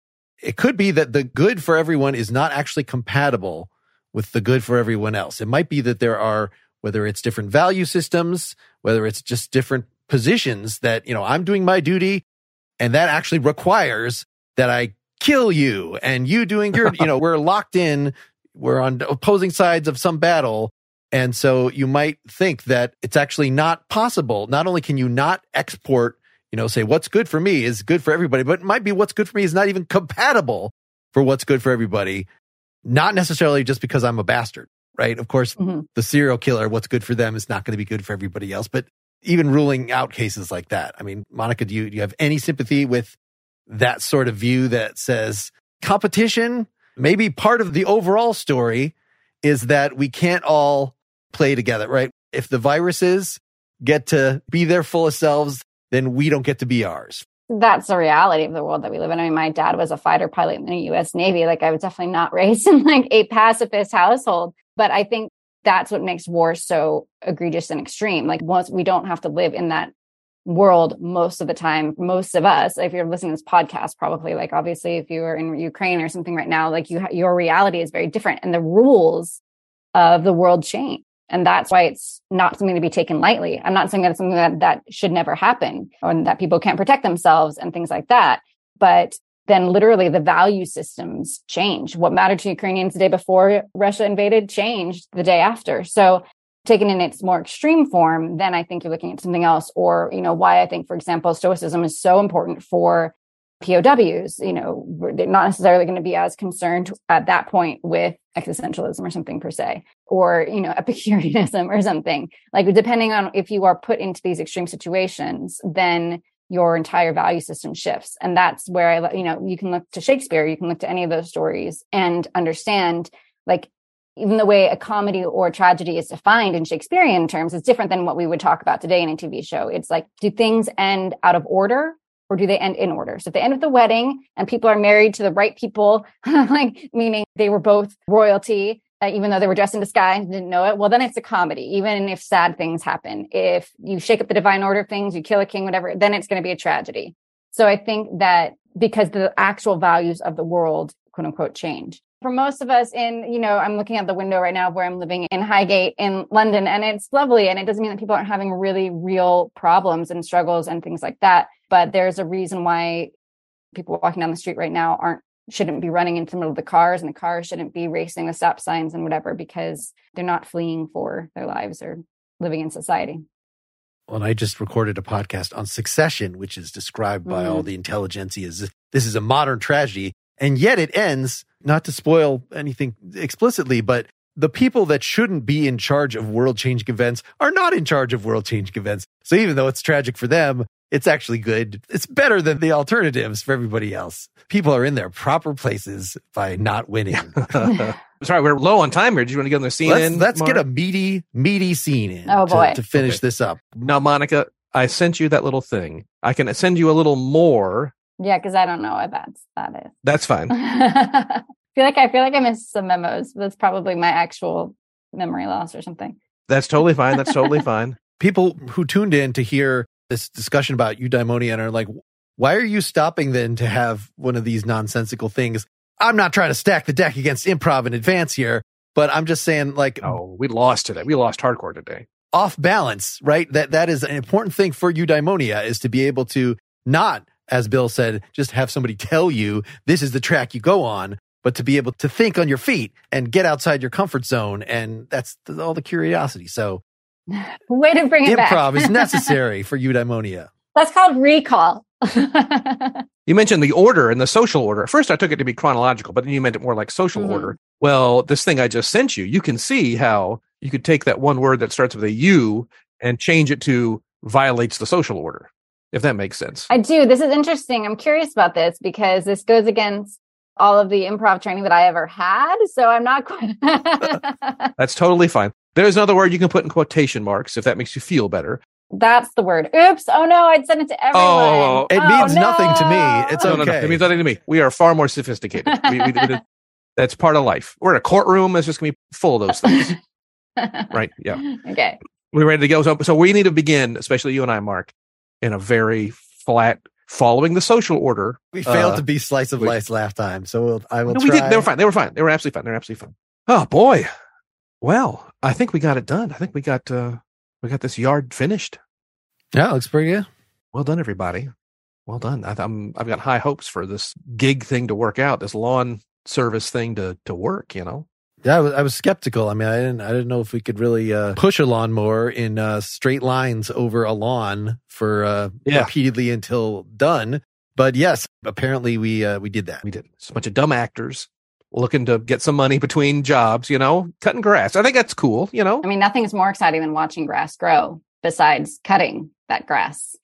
it could be that the good for everyone is not actually compatible with the good for everyone else. It might be that there are, whether it's different value systems, whether it's just different positions that, you know, I'm doing my duty and that actually requires that I kill you and you doing your, you know, we're locked in, we're on opposing sides of some battle. And so you might think that it's actually not possible. Not only can you not export, you know, say what's good for me is good for everybody, but it might be what's good for me is not even compatible for what's good for everybody. Not necessarily just because I'm a bastard, right? Of course, Mhm. the serial killer, what's good for them is not going to be good for everybody else. But even ruling out cases like that, I mean, Monica, do you, do you have any sympathy with that sort of view that says competition, maybe part of the overall story is that we can't all play together, right? If the viruses get to be their fullest selves, then we don't get to be ours. That's the reality of the world that we live in. I mean, my dad was a fighter pilot in the US Navy. Like I was definitely not raised in like a pacifist household, but I think that's what makes war so egregious and extreme. Like once we don't have to live in that world most of the time, most of us, if you're listening to this podcast, probably like obviously if you are in Ukraine or something right now, like you, your reality is very different and the rules of the world change. And that's why it's not something to be taken lightly. I'm not saying that it's something that, that should never happen or that people can't protect themselves and things like that. But then literally the value systems change. What mattered to Ukrainians the day before Russia invaded changed the day after. So taken in its more extreme form, then I think you're looking at something else. Or, you know, why I think, for example, stoicism is so important for POWs, you know, they're not necessarily going to be as concerned at that point with existentialism or something per se, or, you know, Epicureanism or something. Like, depending on if you are put into these extreme situations, then your entire value system shifts. And that's where I, you know, you can look to Shakespeare, you can look to any of those stories and understand, like, even the way a comedy or tragedy is defined in Shakespearean terms is different than what we would talk about today in a TV show. It's like, do things end out of order or do they end in order? So if they end with the wedding and people are married to the right people, like meaning they were both royalty, uh, even though they were dressed in disguise and didn't know it, well, then it's a comedy, even if sad things happen. If you shake up the divine order of things, you kill a king, whatever, then it's going to be a tragedy. So I think that because the actual values of the world, quote unquote, change. For most of us in, you know, I'm looking out the window right now where I'm living in Highgate in London and it's lovely. And it doesn't mean that people aren't having really real problems and struggles and things like that. But there's a reason why people walking down the street right now aren't shouldn't be running into the middle of the cars and the cars shouldn't be racing the stop signs and whatever because they're not fleeing for their lives or living in society. Well, I just recorded a podcast on Succession, which is described by Mm. all the intelligentsia as this is a modern tragedy. And yet it ends, not to spoil anything explicitly, but the people that shouldn't be in charge of world changing events are not in charge of world changing events. So even though it's tragic for them, it's actually good. It's better than the alternatives for everybody else. People are in their proper places by not winning. Sorry, we're low on time here. Do you want to get on the scene let's in? let's get a meaty, meaty scene in Oh, to- boy. to, finish Okay. this up. Now, Monica, I sent you that little thing. I can send you a little more. Yeah, because I don't know what that's that is. That's fine. I feel like I feel like I missed some memos. That's probably my actual memory loss or something. That's totally fine. That's totally fine. people who tuned in to hear this discussion about eudaimonia and are like, why are you stopping then to have one of these nonsensical things? I'm not trying to stack the deck against improv in advance here, but I'm just saying like Oh, we lost today. We lost hardcore today. off balance, right? That that is an important thing for eudaimonia is to be able to not, as Bill said, just have somebody tell you this is the track you go on, but to be able to think on your feet and get outside your comfort zone. And that's the, all the curiosity. So Way to bring it improv back. is necessary for eudaimonia. That's called recall. You mentioned the order and the social order. At first, I took it to be chronological, but then you meant it more like social Mhm. order. Well, this thing I just sent you, you can see how you could take that one word that starts with a U and change it to violates the social order, if that makes sense. I do. This is interesting. I'm curious about this because this goes against all of the improv training that I ever had. So I'm not quite. That's totally fine. There's another word you can put in quotation marks if that makes you feel better. That's the word. Oops. Oh no, I'd send it to oh, everyone. Oh, It Oh, means nothing to me. no. It's No, no, no. okay. It means nothing to me. We are far more sophisticated. We- we- we- that's part of life. We're in a courtroom. It's just going to be full of those things. right. Yeah. Okay. We're ready to go. So, so we need to begin, especially you and I, Mark, in a very flat, following the social order. We failed Uh, to be slice of life last time, so we'll, I will No, try. we did. They were fine. They were fine. They were absolutely fine. They were absolutely fine. Oh boy. Well, I think we got it done. I think we got uh we got this yard finished. Yeah, looks pretty good. Well done, everybody. Well done. I, I'm I've got high hopes for this gig thing to work out. This lawn service thing to to work. You know. Yeah, I was, I was skeptical. I mean, I didn't, I didn't know if we could really uh, push a lawnmower in uh, straight lines over a lawn for uh, Yeah. repeatedly until done. But yes, apparently we uh, we did that. We did. It's a bunch of dumb actors looking to get some money between jobs, you know, cutting grass. I think that's cool, you know. I mean, nothing's more exciting than watching grass grow besides cutting that grass.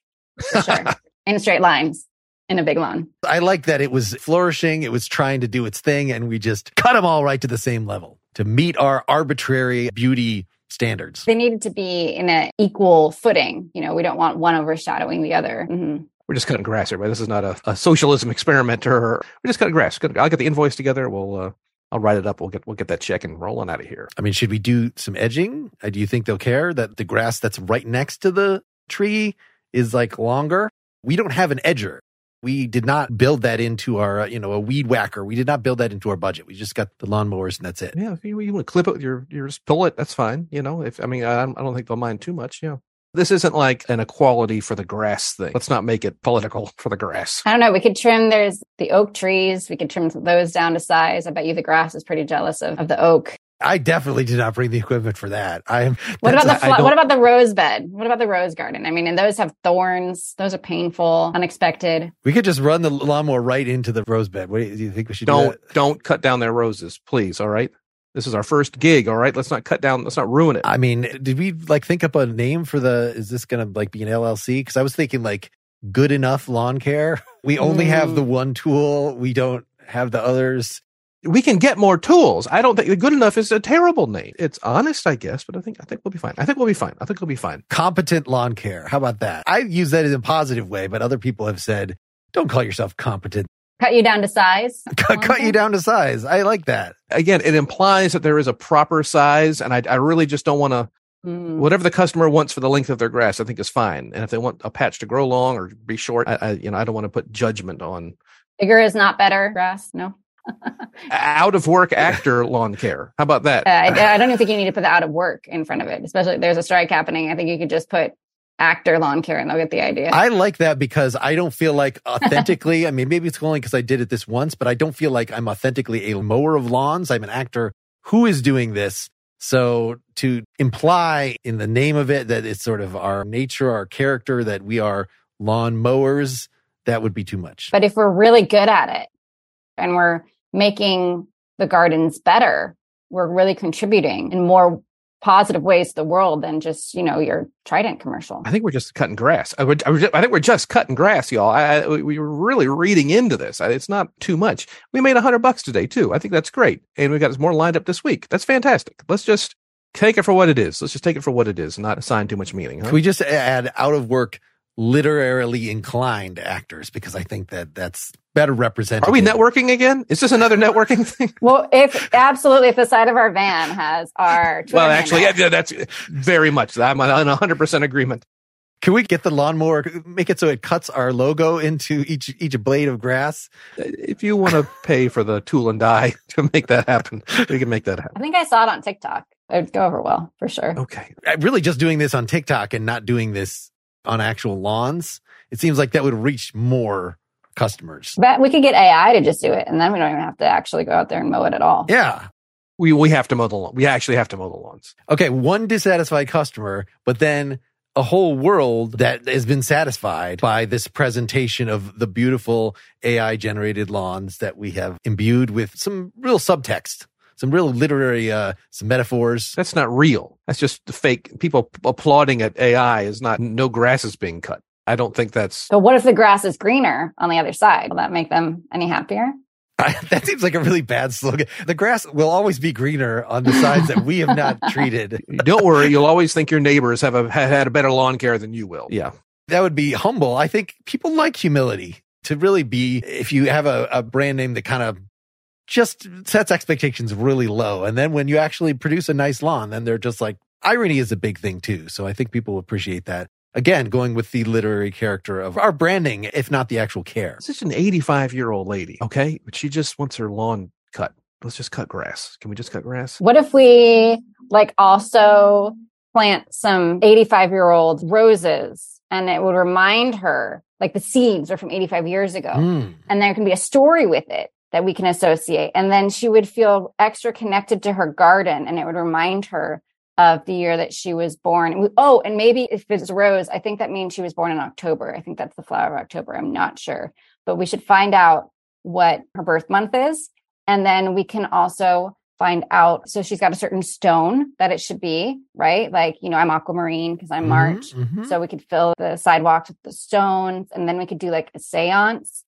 For sure. in straight lines in a big lawn. I like that it was flourishing. It was trying to do its thing, and we just cut them all right to the same level to meet our arbitrary beauty standards. They needed to be in an equal footing. You know, we don't want one overshadowing the other. Mhm. We're just cutting grass, here, but This is not a, a socialism experiment, or we're just cutting grass. I'll get the invoice together. We'll, uh, I'll write it up. We'll get, we'll get that check and roll on out of here. I mean, should we do some edging? Uh, do you think they'll care that the grass that's right next to the tree is like longer? We don't have an edger. We did not build that into our, uh, you know, a weed whacker. We did not build that into our budget. We just got the lawnmowers and that's it. Yeah, if you, you want to clip it with your, your just pull it, that's fine. You know, if I mean, I, I don't think they'll mind too much. Yeah. This isn't like an equality for the grass thing. Let's not make it political for the grass. I don't know. We could trim, there's the oak trees. We could trim those down to size. I bet you the grass is pretty jealous of, of the oak. I definitely did not bring the equipment for that. I am. What about the I what about the rose bed? What about the rose garden? I mean, and those have thorns. Those are painful, unexpected. We could just run the lawnmower right into the rose bed. What do you, do you think we should do? Don't, don't cut down their roses, please. All right. This is our first gig. All right. Let's not cut down. Let's not ruin it. I mean, did we like think up a name for the? Is this going to like be an LLC? Because I was thinking like good enough lawn care. We only have Mm. the one tool. We don't have the others. We can get more tools. I don't think good enough is a terrible name. It's honest, I guess, but I think I think we'll be fine. I think we'll be fine. I think we'll be fine. Competent lawn care. How about that? I use that in a positive way, but other people have said, "Don't call yourself competent. Cut you down to size. Cut, cut you down to size." I like that. Again, it implies that there is a proper size, and I, I really just don't want to. Mm. Whatever the customer wants for the length of their grass, I think is fine. And if they want a patch to grow long or be short, I, I you know I don't want to put judgment on Bigger is not better. Grass, no. Out of work actor lawn care. How about that? Uh, I, I don't even think you need to put the out of work in front of it, especially if there's a strike happening. I think you could just put actor lawn care and they'll get the idea. I like that because I don't feel like authentically. I mean, maybe it's only because I did it this once, but I don't feel like I'm authentically a mower of lawns. I'm an actor who is doing this. So to imply in the name of it that it's sort of our nature, our character, that we are lawn mowers, that would be too much. but if we're really good at it and we're making the gardens better, we're really contributing in more positive ways to the world than just, you know, your Trident commercial. I think we're just cutting grass. I, would, I, would, I think we're just cutting grass, y'all. I, I, we were really reading into this. I- It's not too much. We made a hundred bucks today too. I think that's great, and we got more lined up this week. That's fantastic. Let's just take it for what it is. Let's just take it for what it is, and not assign too much meaning. huh? Can we just add out of work, literarily inclined actors? Because I think that that's better represented. Are we networking again? Is this another networking thing? Well, if absolutely, if the side of our van has our Twitter well, actually, yeah, that's very much. That I'm on hundred percent agreement. Can we get the lawnmower, make it so it cuts our logo into each each blade of grass? Uh, if you want to pay for the tool and die to make that happen, we can make that happen. I think I saw it on TikTok. It would go over well for sure. Okay. I'm really just doing this on TikTok and not doing this on actual lawns. It seems like that would reach more customers. But we could get AI to just do it, and then we don't even have to actually go out there and mow it at all. Yeah. We we have to mow the lawn. We actually have to mow the lawns. Okay. One dissatisfied customer, but then a whole world that has been satisfied by this presentation of the beautiful AI generated lawns that we have imbued with some real subtext, some real literary, uh, some metaphors. That's not real. That's just the fake. People applauding at AI is not. No grass is being cut. I don't think that's. But what if the grass is greener on the other side? Will that make them any happier? I, that seems like a really bad slogan. The grass will always be greener on the sides that we have not treated. Don't worry. You'll always think your neighbors have a have had a better lawn care than you will. Yeah. That would be humble. I think people like humility to really be, if you have a, a brand name that kind of just sets expectations really low. And then when you actually produce a nice lawn, then they're just like, irony is a big thing too. So I think people appreciate that. Again, going with the literary character of our branding, if not the actual care. This is an 85 year old lady. Okay, but she just wants her lawn cut. Let's just cut grass. Can we just cut grass? What if we like also plant some 85 year old roses and it would remind her like the seeds are from 85 years ago Mm. and there can be a story with it that we can associate. And then she would feel extra connected to her garden and it would remind her of the year that she was born. Oh, and maybe if it's rose, I think that means she was born in October. I think that's the flower of October. I'm not sure, but we should find out what her birth month is. And then we can also find out. So she's got a certain stone that it should be, right? Like, you know, I'm aquamarine because I'm March. mhm. So we could fill the sidewalks with the stones and then we could do like a seance.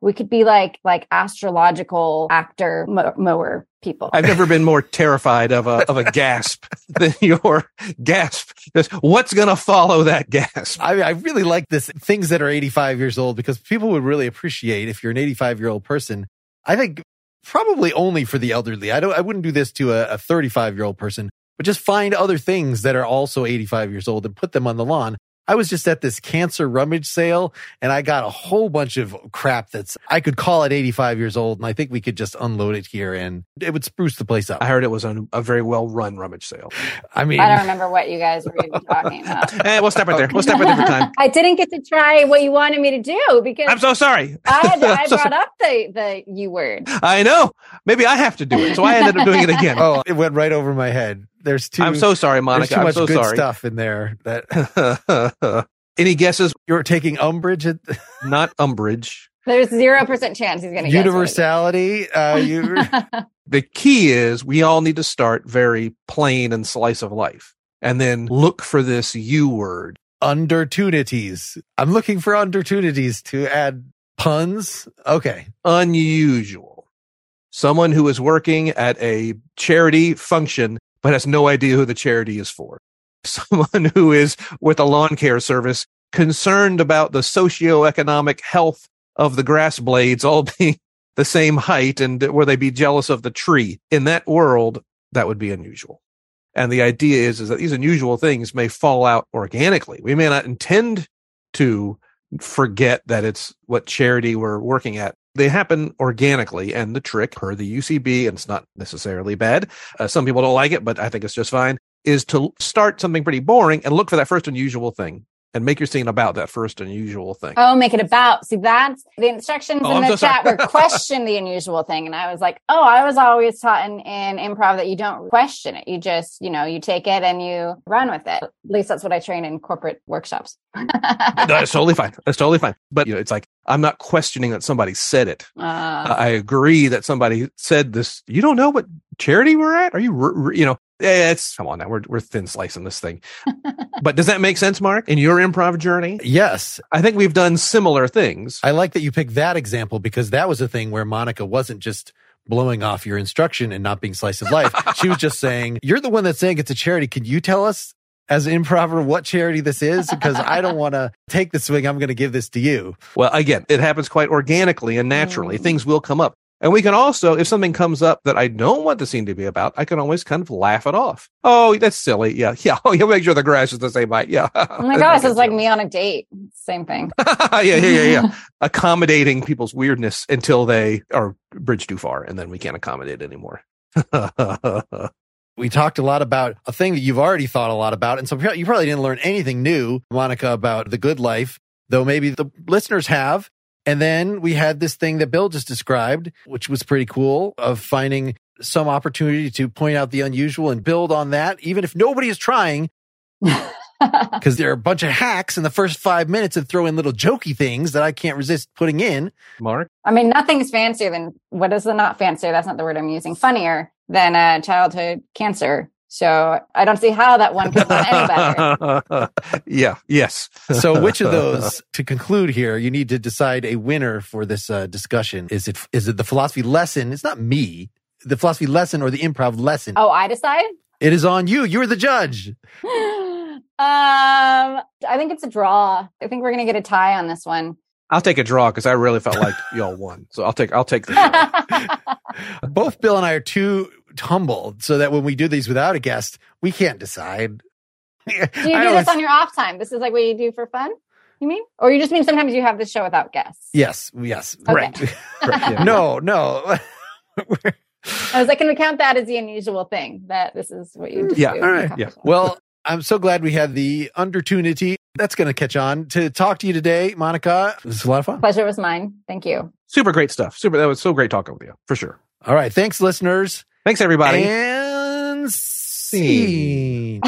We could be like, like astrological actor mo- mower people. I've never been more terrified of a of a gasp than your gasp. What's going to follow that gasp? I, I really like this things that are 85 years old because people would really appreciate if you're an 85 year old person. I think probably only for the elderly. I don't, I wouldn't do this to a 35 year old person, but just find other things that are also 85 years old and put them on the lawn. I was just at this cancer rummage sale and I got a whole bunch of crap that's, I could call it 85 years old. And I think we could just unload it here and it would spruce the place up. I heard it was a, a very well run rummage sale. I mean, I don't remember what you guys were even talking about. Eh, we'll stop right there. We'll stop right there for time. I didn't get to try what you wanted me to do because I'm so sorry. I, had, I so brought up the the U word. I know. Maybe I have to do it. So I ended up doing it again. oh, it went right over my head. There's too, I'm so sorry, there's Monica. too I'm much so good sorry. stuff in there that Any guesses? you're taking umbrage at Not umbrage. There's zero percent chance he's going to universality. Uh, you, The key is we all need to start very plain and slice of life and then look for this U word. undertunities. I'm looking for undertunities to add puns. Okay. Unusual. Someone who is working at a charity function but has no idea who the charity is for. Someone who is with a lawn care service concerned about the socioeconomic health of the grass blades all being the same height and where they be jealous of the tree. In that world, that would be unusual. And the idea is, is that these unusual things may fall out organically. We may not intend to forget that it's what charity we're working at. They happen organically. And the trick per the UCB, and it's not necessarily bad. Uh, some people don't like it, but I think it's just fine, is to start something pretty boring and look for that first unusual thing and make your scene about that first unusual thing. Oh, make it about. See, that's the instructions Oh, in I'm the so chat were question the unusual thing. And I was like, oh, I was always taught in, in improv that you don't question it. You just, you know, you take it and you run with it. At least that's what I train in corporate workshops. No, That's totally fine. That's totally fine. But you know, it's like I'm not questioning that somebody said it. Uh, I agree that somebody said this. You don't know what charity we're at? Are you, r- r- you know, it's come on now. We're we're thin slicing this thing. but does that make sense, Mark? In your improv journey, Yes. I think we've done similar things. I like that you picked that example because that was a thing where Monica wasn't just blowing off your instruction and not being slice of life. she was just saying, You're the one that's saying it's a charity. Can you tell us as an improver what charity this is? Because I don't want to take the swing. I'm going to give this to you. Well, again, it happens quite organically and naturally. Mm. Things will come up. And we can also, if something comes up that I don't want the scene to be about, I can always kind of laugh it off. Oh, that's silly. Yeah. Yeah. Oh, you make sure the grass is the same height. Yeah. oh my gosh, it's like me on a date. Same thing. yeah, yeah, yeah, yeah. Accommodating people's weirdness until they are bridged too far and then we can't accommodate anymore. We talked a lot about a thing that you've already thought a lot about. And so you probably didn't learn anything new, Monica, about the good life, though maybe the listeners have. And then we had this thing that Bill just described, which was pretty cool of finding some opportunity to point out the unusual and build on that, even if nobody is trying, because there are a bunch of hacks in the first five minutes and throw in little jokey things that I can't resist putting in. Mark? I mean, nothing's fancier than what is the not fancier? That's not the word I'm using. Funnier than uh, childhood cancer. So I don't see how that one could be any better. yeah. Yes. So, which of those, to conclude here, you need to decide a winner for this uh, discussion? Is it is it the philosophy lesson? It's not me. The philosophy lesson or the improv lesson? Oh, I decide. It is on you. You're the judge. um, I think it's a draw. I think we're gonna get a tie on this one. I'll take a draw because I really felt like y'all won. So I'll take I'll take the draw. Both Bill and I are too humble so that when we do these without a guest, we can't decide. do you do this on your off time? This is like what you do for fun. You mean, or you just mean sometimes you have this show without guests? Yes, yes. Okay. Right. Right, yeah. no, no. I was like, can we count that as the unusual thing that this is what you just Yeah, do? all right, yeah. well, I'm so glad we had the undertunity That's going to catch on. To talk to you today, Monica, this is a lot of fun. Pleasure was mine. Thank you. Super great stuff. Super. That was so great talking with you for sure. All right. Thanks, listeners. Thanks everybody. And scene.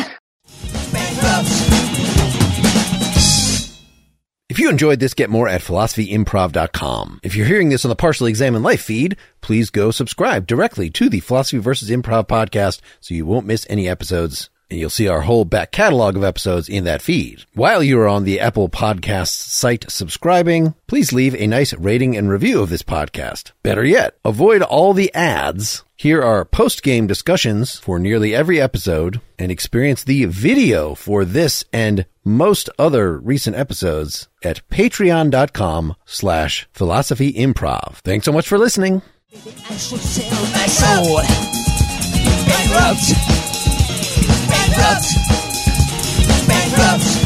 If you enjoyed this, get more at philosophyimprov.com. If you're hearing this on the Partially Examined Life feed, please go subscribe directly to the Philosophy versus Improv podcast so you won't miss any episodes. And you'll see our whole back catalog of episodes in that feed. While you are on the Apple Podcasts site subscribing, please leave a nice rating and review of this podcast. Better yet, avoid all the ads. Here are post-game discussions for nearly every episode and experience the video for this and most other recent episodes at patreon.com slash philosophy improv. Thanks so much for listening bankrupt. Bankrupt.